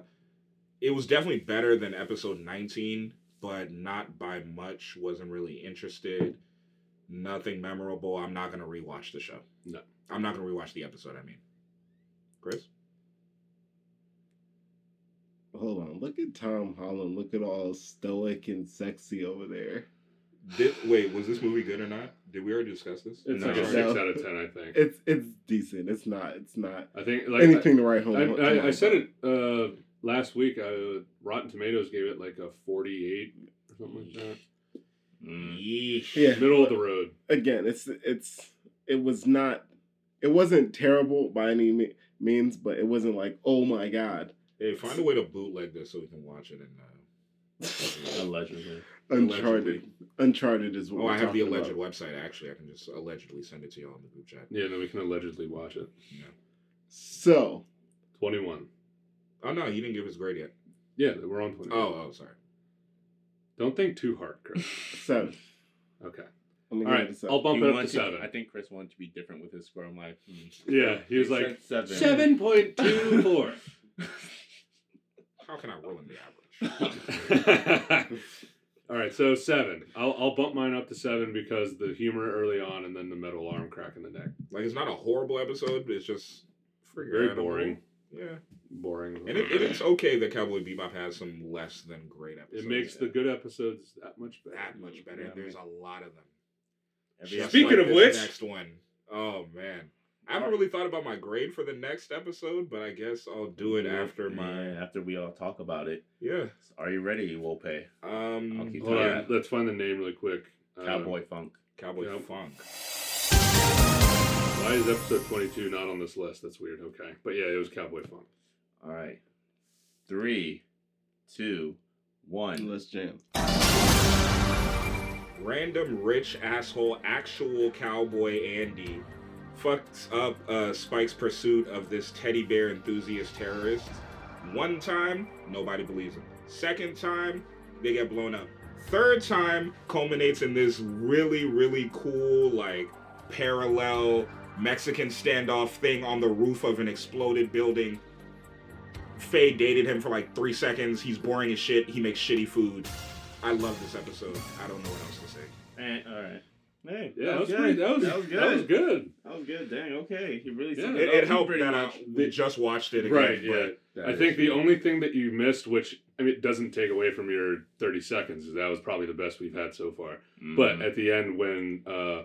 It was definitely better than episode nineteen, but not by much. Wasn't really interested. Nothing memorable. I'm not gonna rewatch the show.
No.
I'm not gonna rewatch the episode. I mean, Chris.
Hold on. Look at Tom Holland. Look at all stoic and sexy over there.
Did wait? Was this movie good or not? Did we already discuss this?
It's
No.
like a
No.
six out of ten, I think.
It's it's decent. It's not. It's not
I think like
anything to write home.
I,
to
I, I said it uh, last week. Uh, Rotten Tomatoes gave it like a forty-eight or something like that.
Mm.
Yeesh.
Yeah.
Middle of the road.
Again, it's it's it was not. It wasn't terrible by any means, but it wasn't like oh my god.
Hey, find a way to bootleg this so we can watch it. And uh,
Allegedly.
Uncharted.
Allegedly.
Uncharted is what
oh,
we're
I have the
talking
alleged
about.
website. Actually, I can just allegedly send it to y'all in the group chat.
Yeah, then we can allegedly watch it.
Yeah.
So
Twenty-one.
Oh no, he didn't give his grade yet.
Yeah, we're on twenty-one.
Oh, oh, sorry.
Don't think too hard, Chris.
seven.
Okay.
I'm gonna
All
give
right,
it a seven.
I'll bump
He
it up to
wanted
seven.
I think Chris wanted to be different with his score. I'm like, hmm.
Yeah, he was like
said seven.
seven point two four.
How can I ruin the average?
All right, so seven. I'll I'll bump mine up to seven because the humor early on and then the metal arm crack in the neck.
like, it's not a horrible episode, but it's just
Very
forgettable.
boring.
Yeah,
Boring.
and it, it, it's okay that Cowboy Bebop has some less than great episodes.
It makes the good episodes that much better.
that much better.
Yeah.
There's a lot of them.
Every
Just
Speaking of
this
which-
next one. Oh man, I haven't really thought about my grade for the next episode, but I guess I'll do it after my
Yeah, after we all talk about it.
yeah.
Are you ready, Wope? I'll
Um,
keep
Hold
yeah.
on, let's find the name really quick. Uh,
Cowboy Funk.
Cowboy
Yep.
Funk.
Why is episode twenty-two not on this list? That's weird. Okay, but yeah, it was Cowboy Funk.
All right. Three, two, one.
Let's jam.
Random rich asshole actual cowboy Andy fucks up uh, Spike's pursuit of this teddy bear enthusiast terrorist. One time, nobody believes him. Second time, they get blown up. Third time culminates in this really, really cool, like, parallel Mexican standoff thing on the roof of an exploded building. Faye dated him for like three seconds. He's boring as shit. He makes shitty food. I love this episode. I don't know what else to say.
Eh, all right. Hey,
Yeah, that was,
good.
pretty. That was,
that was good.
That was good.
That was good. Dang. Okay. He really.
Yeah.
It, it helped
pretty
that I
much.
we just watched it again.
Right. Yeah. I
is
think the
true.
only thing that you missed, which I mean, it doesn't take away from your thirty seconds, is that was probably the best we've had so far. But
Mhm.
at the end, when uh,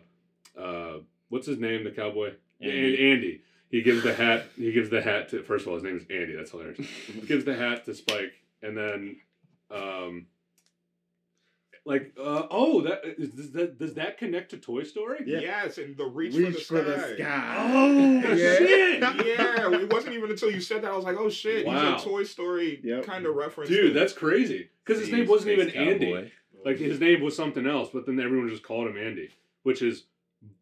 uh, what's his name, the cowboy,
Andy.
Andy. Andy, he gives the hat. He gives the hat to. First of all, his name is Andy. That's hilarious. he gives the hat to Spike, and then, um, like, uh, oh, that is, does that does that connect to Toy Story?
Yeah.
Yes, and the reach,
Reach
for,
for
the,
the
sky.
sky.
Oh
Yeah.
shit!
yeah, it wasn't even until you said that I was like, oh shit,
Wow.
he's a Toy Story
Yep.
kind of reference.
Dude, that's crazy. Because his name wasn't even
Space
Andy. Like his name was something else, but then everyone just called him Andy, which is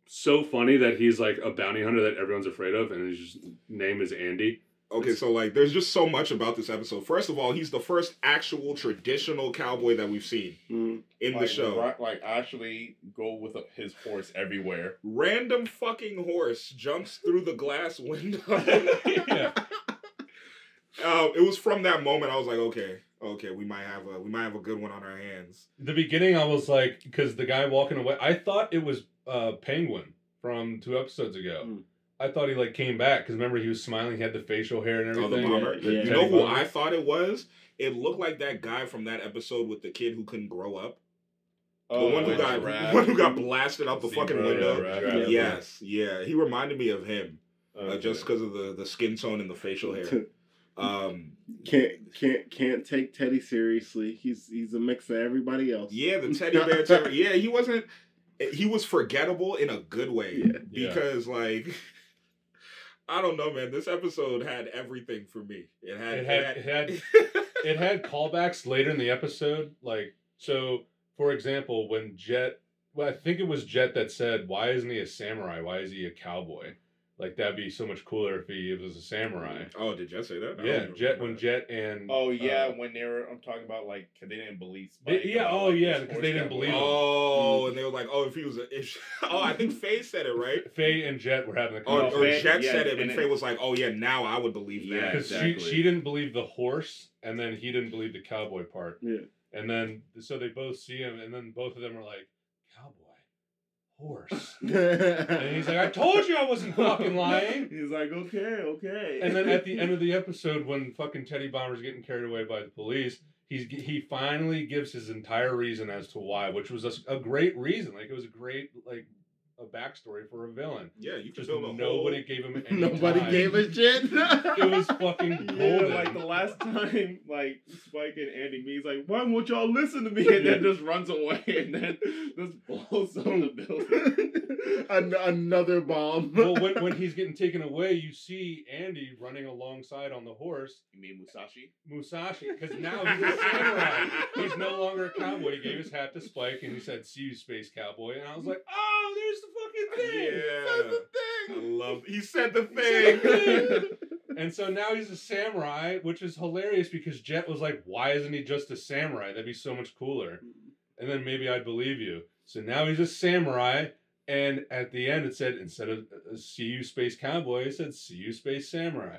so funny that he's like a bounty hunter that everyone's afraid of, and his just name is Andy.
Okay, so like, there's just so much about this episode. First of all, he's the first actual traditional cowboy that we've seen
Mm.
in the show.
ri- like actually go with a, his horse everywhere.
Random fucking horse jumps through the glass window.
Yeah.
Uh, it was from that moment I was like, okay, okay, we might have a we might have a good one on our hands.
The beginning, I was like, because the guy walking away, I thought it was uh, Penguin from two episodes ago.
Hmm.
I thought he like came back because remember he was smiling, he had the facial hair and
Oh, the
everything.
bomber.
Yeah,
You know who I thought it was? It looked like that guy from that episode with the kid who couldn't grow up. The
Oh,
one who got
giraffe.
one who got blasted out the
Zebra,
fucking window.
giraffe,
Yeah.
Yes, yeah, he reminded me of him uh,
Okay.
just because of the the skin tone and the facial hair. Um,
can't can't can't take Teddy seriously. He's he's a mix of everybody else.
yeah, the teddy bear. Terror, yeah, he wasn't. He was forgettable in a good way
Yeah.
Yeah.
because, like, I don't know, man. This episode had everything for me. It had.
It had-
it had,
it had callbacks later in the episode. Like, so for example, when Jet, well, I think it was Jet that said, "Why isn't he a samurai? Why is he a cowboy? Like that'd be so much cooler if he was a samurai."
oh, did Jet say that? I
Yeah, Jet
remember
when
that.
Jet and
Oh yeah,
uh,
when they were I'm talking about like 'cause they didn't believe.
They- yeah, oh,
like,
yeah,
because
they didn't
cowboy.
believe him.
Oh, and they were like, "Oh, if he was a," if, oh, I think Faye said it right.
Faye and Jet were having a
Or,
No,
or
conversation.
Faye-
Jet
yeah,
said it,
and
and Faye was like, "Oh yeah, now I would believe
Yeah,
that."
because
exactly.
she she didn't believe the horse, and then he didn't believe the cowboy part,
Yeah.
and then so they both see him, and then both of them are like, "Cowboy, horse," and he's like, "I told you I wasn't fucking lying."
He's like, okay, okay.
And then at the end of the episode, when fucking Teddy Bomber's getting carried away by the police, he's he finally gives his entire reason as to why, which was a, a great reason. Like it was a great like a backstory for a villain.
Yeah, you
Just
build a
nobody
whole.
gave him any
nobody
time.
gave a shit.
It was fucking
Yeah, like the last time, like Spike and Andy meets, like, why won't y'all listen to me? And then just runs away, and then just blows up the building.
An- another bomb.
well, when, when he's getting taken away, you see Andy running alongside on the horse,
You mean Musashi?
Musashi, because now he's a samurai. He's no longer a cowboy. He gave his hat to Spike and he said, "See you, space cowboy." And I was like, "Oh, there's the fucking thing."
Yeah, I love. He said the
said the
thing.
thing. And so now he's a samurai, which is hilarious because Jet was like, "Why isn't he just a samurai? That'd be so much cooler." And then maybe I'd believe you. So now he's a samurai, and at the end it said instead of uh, "See you, space cowboy," it said "See you, space samurai."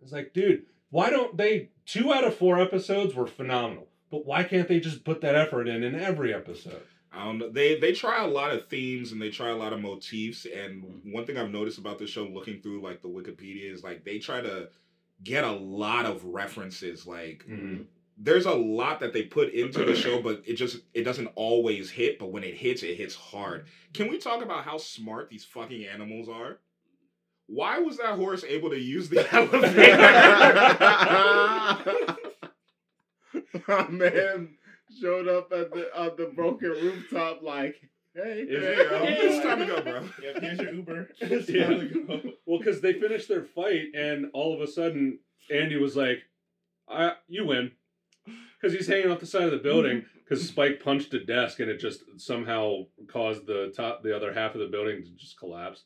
It's like, dude, why don't they? Two out of four episodes were phenomenal, but why can't they just put that effort in in every episode?
I don't know. They they try a lot of themes and they try a lot of motifs. And one thing I've noticed about the show, looking through like the Wikipedia, is like they try to get a lot of references. Like
Mhm.
there's a lot that they put into the show, but it just it doesn't always hit. But when it hits, it hits hard. Can we talk about how smart these fucking animals are? Why was that horse able to use the elevator?
My man showed up at the on the broken rooftop like, hey,
Is
hey,
it?
Hey.
it's time to go, bro.
Yep, here's your Uber.
It's
It's
time
time to go.
Well, because they finished their fight, and all of a sudden, Andy was like, I, "You win," because he's hanging off the side of the building. Because Spike punched a desk, and it just somehow caused the top, the other half of the building to just collapse.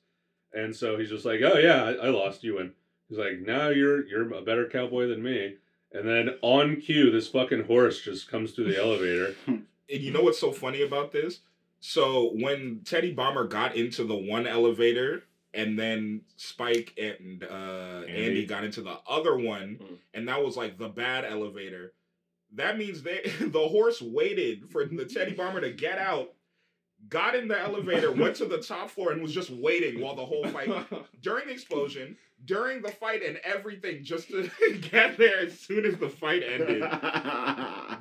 And so he's just like, "Oh yeah, I, I lost. You win." He's like, "Now you're you're a better cowboy than me." And then on cue, this fucking horse just comes through the elevator.
And you know what's so funny about this? So when Teddy Bomber got into the one elevator and then Spike and uh, Andy.
Andy.
got into the other one,
Mm.
and that was like the bad elevator. That means they the horse waited for the Teddy Bomber to get out, got in the elevator, went to the top floor, and was just waiting while the whole fight during the explosion, during the fight, and everything just to get there as soon as the fight ended.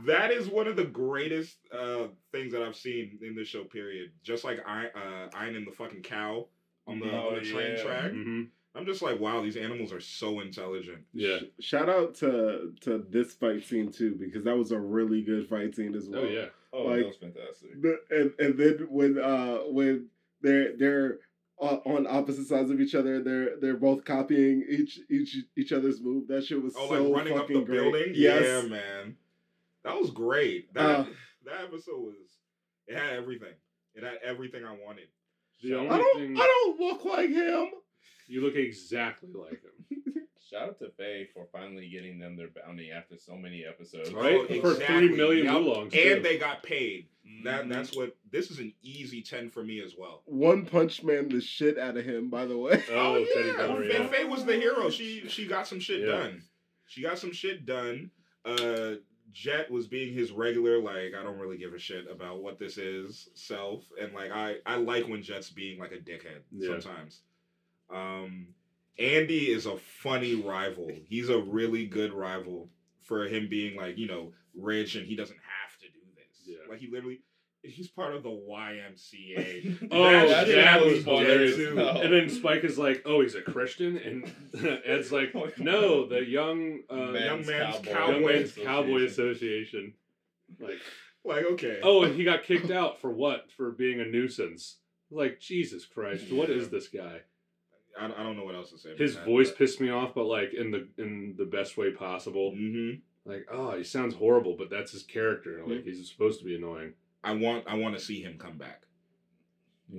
That is one of the greatest uh, things that I've seen in this show. Period. Just like I, uh, ironing the fucking cow on the, on the
Oh,
train
yeah.
track.
hmm
I'm just like, wow, these animals are so intelligent.
Yeah.
Sh- Shout out to to this fight scene too because that was a really good fight scene as well.
Oh yeah.
Oh,
Like-
that was fantastic.
The, and and then when uh when they're they're uh, on opposite sides of each other, they're they're both copying each each each other's move. That shit was
Oh,
so
like running up
fucking
the
great.
building.
Yes.
Yeah, man, that was great. That
Uh,
that episode was it had everything. It had everything I wanted.
The only
I don't.
thing
I don't look like him.
you look exactly like him.
Shout out to Faye for finally getting them their bounty after so many episodes.
Right? For three million
Yup.
woolongs,
and
too.
they got paid. That
Mhm.
that's what this is an easy ten for me as well.
One Punch Man the shit out of him. By the way.
Oh, Teddy
yeah.
Belleria.
Faye, Faye was the hero. She she got some shit
Yeah.
done. She got some shit done. Uh, Jet was being his regular, like I don't really give a shit about what this is self, and like I I like when Jet's being like a dickhead
Yeah.
sometimes. Um, Andy is a funny rival. He's a really good rival for him being like you know rich and he doesn't have to do this.
Yeah.
Like he literally. He's part of the YMCA.
Oh,
That
that, was hilarious.
too.
And then Spike is like, "Oh, he's a Christian," and Ed's like, "No, the young, uh,
Man's
young man's
Cowboy.
cowboy.
young man's
Association.
cowboy association." Like,
Like okay.
oh, and he got kicked out for what? For being a nuisance. Like, Jesus Christ, what is this guy?
I, I don't know what else to say.
His voice pissed me off, but like in the in the best way possible.
hmm
Like, oh, he sounds horrible, but that's his character. Like,
Mm-hmm.
he's supposed to be annoying.
I want I want to see him come back.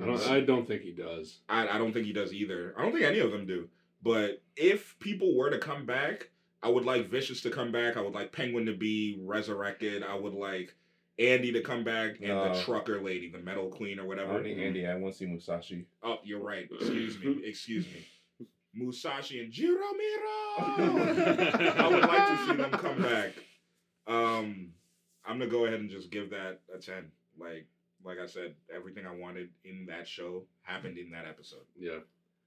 I don't. I don't think he does.
I, I don't think he does either. I don't think any of them do. But if people were to come back, I would like Vicious to come back. I would like Penguin to be resurrected. I would like Andy to come back and the trucker lady, the metal queen or whatever.
don't need Andy. I want to see Musashi.
Oh, you're right. Excuse me. Excuse me. Musashi and Jiromiro. I would like to see them come back. Um, I'm gonna go ahead and just give that a ten. Like, like I said, everything I wanted in that show happened in that episode.
Yeah.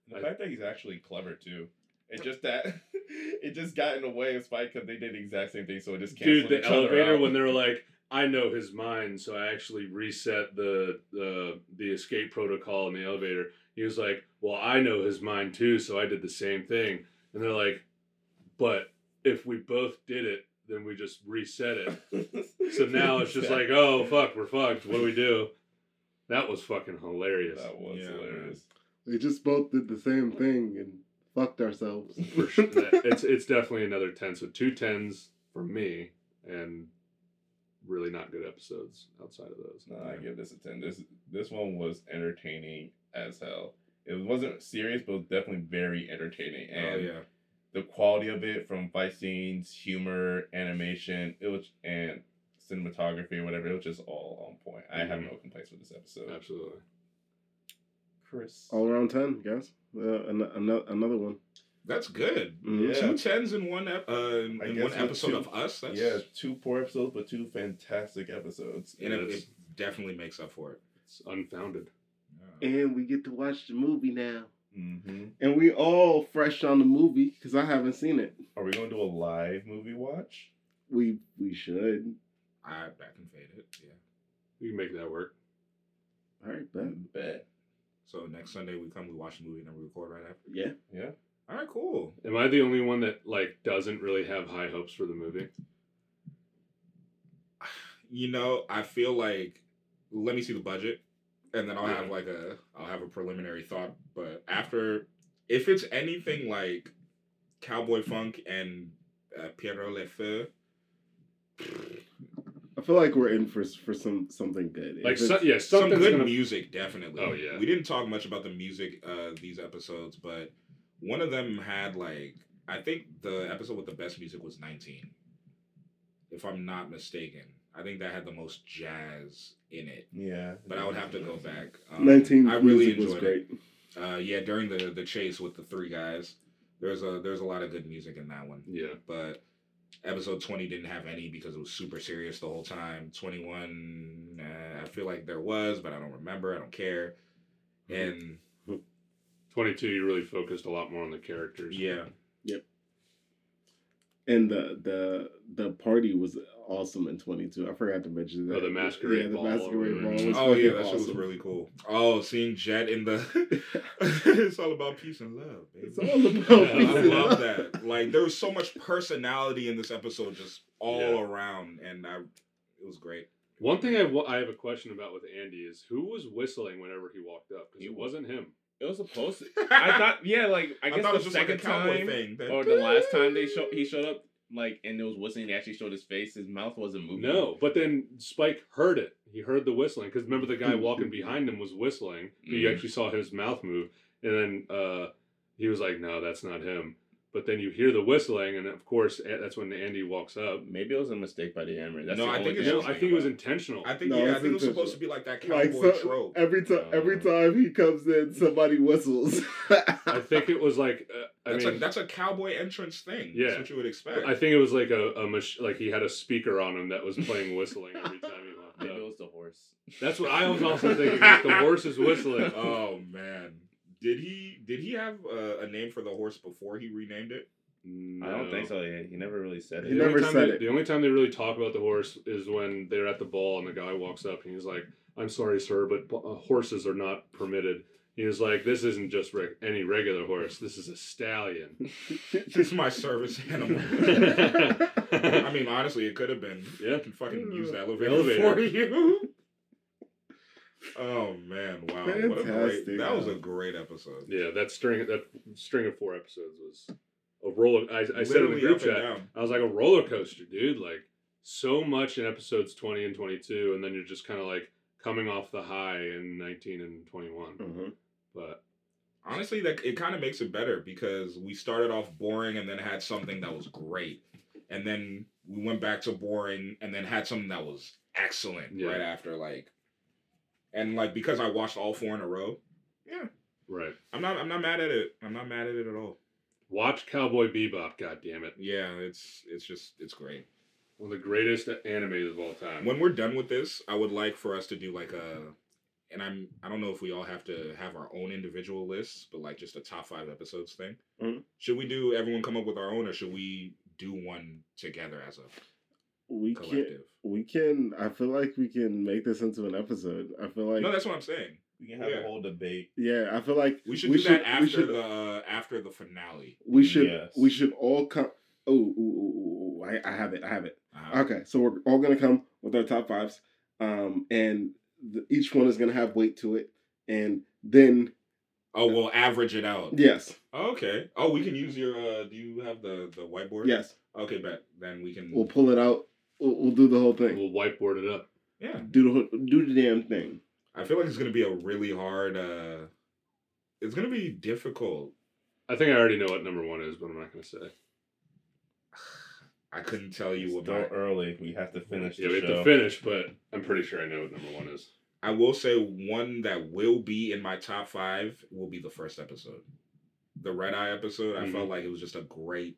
The
I-
fact that he's actually clever too. It just that it just got in the way of Spike because they did the exact same thing, so it just
Dude,
canceled
the
each other Dude, the
elevator
out.
when they were like, I know his mind, so I actually reset the the the escape protocol in the elevator. He was like, Well, I know his mind too, so I did the same thing. And they're like, But if we both did it, then we just reset it. So now it's just like, oh fuck, we're fucked. What do we do? That was fucking hilarious.
that was
Yeah,
hilarious.
We just both did the same thing and fucked ourselves.
For sure. It's it's definitely another ten. So two tens for me, and really not good episodes outside of those.
No, I give this a ten. This this one was entertaining as hell. It wasn't serious, but it was definitely very entertaining.
Oh
And
yeah.
the quality of it, from fight scenes, humor, animation, it was and cinematography or whatever, it was just all on point. I have
Mhm.
no complaints with this episode.
Absolutely.
Chris.
All around ten, guys. Uh, an- another another one.
That's good.
Yeah.
Two tens in one ep- uh, in in one episode
two-
of us. That's
Yeah, two poor episodes, but two fantastic episodes.
and it, it definitely makes up for it.
It's unfounded.
And we get to watch the movie now.
hmm
And we all fresh on the movie because I haven't seen it.
Are we going to do a live movie watch?
We we should.
I back and fade it. Yeah.
We can make that work.
All right, bet.
Bet.
So next Sunday we come, we watch the movie, and then we record right after.
Yeah.
Yeah.
All right, cool.
Am I the only one that like doesn't really have high hopes for the movie?
You know, I feel like let me see the budget, and then I'll
Yeah.
have like a I'll have a preliminary thought. But after, if it's anything like Cowboy Funk and uh, Pierrot Le Fou,
I feel like we're in for for some something good.
Like,
If
so, yeah,
some good
gonna.
music, definitely.
Oh, yeah.
we didn't talk much about the music uh, these episodes, but one of them had like I think the episode with the best music was 19, if I'm not mistaken. I think that had the most jazz in it.
Yeah.
but I would have to go back. Um,
Nineteen.
I really
music was
enjoyed
great.
it. Uh, yeah, during the the chase with the three guys, there's a there's a lot of good music in that one.
Yeah.
But episode twenty didn't have any because it was super serious the whole time. Twenty one, uh, I feel like there was, but I don't remember. I don't care. And
Twenty two, you really focused a lot more on the characters.
yeah, Yep.
And the the the party was awesome in twenty two. I forgot to mention that.
Oh, the masquerade
Yeah, the
ball
masquerade ball. Was
oh yeah,
fucking
that shit was really cool. Oh, seeing Jet in the, it's all about peace and love. Baby.
It's all about
Yeah,
peace
I
and
love
love.
that. Like there was so much personality in this episode, just all
Yeah.
around, and I, it was great.
One thing I, wa- I have a question about with Andy is who was whistling whenever he walked up? Because it wasn't him.
It was supposed to. I thought, yeah, like I guess
thought it
the
was just like
second
a cowboy
time
thing. that-
or the last time they show he showed up, like and it was whistling, they actually showed his face. His mouth wasn't moving.
No, but then Spike heard it. He heard the whistling because remember the guy walking behind him was whistling. He
Mhm.
actually saw his mouth move, and then uh, he was like, "No, that's not him." But then you hear the whistling, and of course that's when Andy walks up.
Maybe it was a mistake by the animator. That's
No,
the
I think it's
thing
No,
just-
I think it was intentional.
I think
No,
yeah, I think it was supposed to be like that
Like
cowboy
so,
trope.
every time, every
Uh.
time he comes in, somebody whistles.
I think it was like uh, I
That's
mean
a that's a cowboy entrance thing.
Yeah.
That's what you would expect.
I think it was like a, a mach- like he had a speaker on him that was playing whistling every time he walked
Maybe it was the horse.
That's what I was also thinking. like, the horse is whistling.
oh man, did he did he have uh, a name for the horse before he renamed it?
I don't think so. He, he never really said
He
it.
The only
never
time
said
they,
it.
The only time they really talk about the horse is when they're at the ball and the guy walks up and he's like, "I'm sorry, sir, but uh, horses are not permitted." He was like, "This isn't just reg- any regular horse. This is a stallion."
This is my service animal. I
I
mean, honestly, it could have been.
Yeah.
I can fucking use the elevator,
Elevator.
for you. Oh man! Wow, what a great!
Fantastic.
That was a great episode.
yeah, that string that string of four episodes was a roller. I, I said in the group chat.
down.
I was like a roller coaster, dude. Like so much in episodes twenty and twenty two, and then you're just kind of like coming off the high in nineteen and twenty one.
Mhm.
But
Honestly, that it kind of makes it better because we started off boring and then had something that was great, and then we went back to boring and then had something that was excellent
Yeah.
right after. Like, and like because I watched all four in a row, yeah,
right,
I'm not I'm not mad at it. I'm not mad at it at all.
watch Cowboy Bebop. God damn it,
Yeah, it's it's just it's great.
one of the greatest animes of all time.
When we're done with this, I would like for us to do like a, and I'm I don't know if we all have to have our own individual lists, but like just a top five episodes thing.
Mhm.
Should we do everyone come up with our own, or should we do one together as a
We can.
collective?
We can. I feel like we can make this into an episode. I feel like.
no, that's what I'm saying.
We can have
Yeah.
a whole debate.
yeah, I feel like
We should
We
do
should-
that after
should-
the uh, after the finale.
we should.
Yes.
We should all come. Oh, ooh, ooh, ooh, ooh, I, I have it. I have it.
Uh,
Okay, so we're all gonna come with our top fives, um, and the, each one is gonna have weight to it, and then
Oh, we'll average it out.
yes,
Okay. Oh, we can use your. uh Do you have the the whiteboard?
yes,
Okay, bet. Then we can.
we'll pull it out. We'll, we'll do the whole thing.
we'll whiteboard it up.
yeah.
Do the do the damn thing.
I feel like it's gonna be a really hard. uh It's gonna be difficult.
I think I already know what number one is, but I'm not going to say.
I couldn't tell you
It's
what
still
my,
early. We have to finish
Yeah,
the
we have
show.
to finish, but I'm pretty sure I know what number one is.
I will say one that will be in my top five will be the first episode. The Red Eye episode, I
Mhm.
felt like it was just a great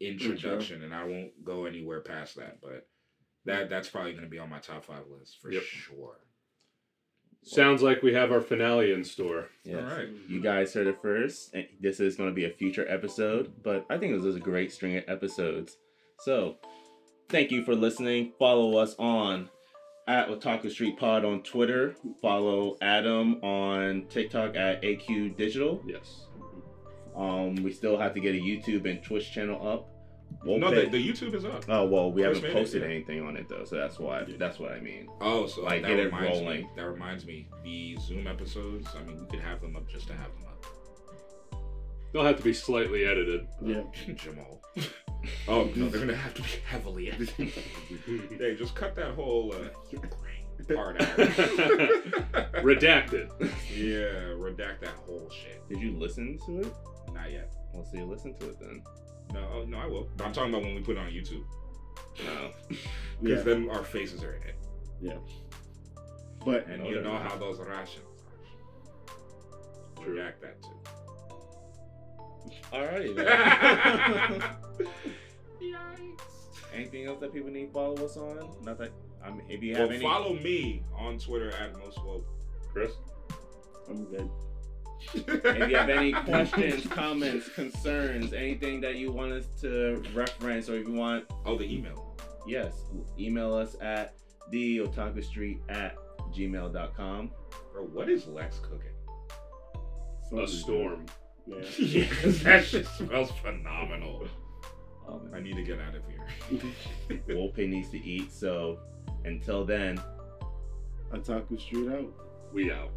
introduction, and I won't go anywhere past that. But that that's probably going to be on my top five list for
Yep.
sure.
Sounds like we have our finale in store.
Yes.
All right.
You guys heard it first. and This is going to be a future episode, but I think this is a great string of episodes. So, thank you for listening. Follow us on at Otaku Street Pod on Twitter. Follow Adam on TikTok at AQ Digital.
Yes.
Um, we still have to get a YouTube and Twitch channel up. We'll
no, the, the YouTube is up.
oh well, we
First
haven't
minute,
posted
yeah.
anything on it though, so that's why. That's what I mean.
Oh, so
Like,
that
get it
reminds
rolling.
me. That reminds me. The Zoom episodes. I mean, we could have them up just to have them up.
They'll have to be slightly edited.
Yeah.
Jamal. oh no, they're gonna have to be heavily edited. hey, just cut that whole uh, part out.
Redacted.
yeah, redact that whole shit.
Did you listen to it?
Not yet.
Well, so you listen to it then.
No, oh, no, I will. But I'm talking about when we put it on YouTube
No.
because
Yeah,
then our faces are in it, Yeah.
but
and you know
not.
how those rations. are.
True.
Redact that too.
Alrighty then.
Yikes.
Anything else that people need to follow us on? Not that I mean, if you have
Well,
any.
follow me on Twitter at mostwoke.
Chris?
I'm good.
If you have any questions, comments, concerns, anything that you want us to reference, or if you want,
oh, the email.
yes, email us at the otaku street at gmail.com.
Bro, what is Lex cooking?
A storm.
good.
yeah, 'cause that shit smells phenomenal.
Um,
I need to get out of here.
Yeah.
Wolpe needs to eat, so until then,
Otaku Street out.
We out.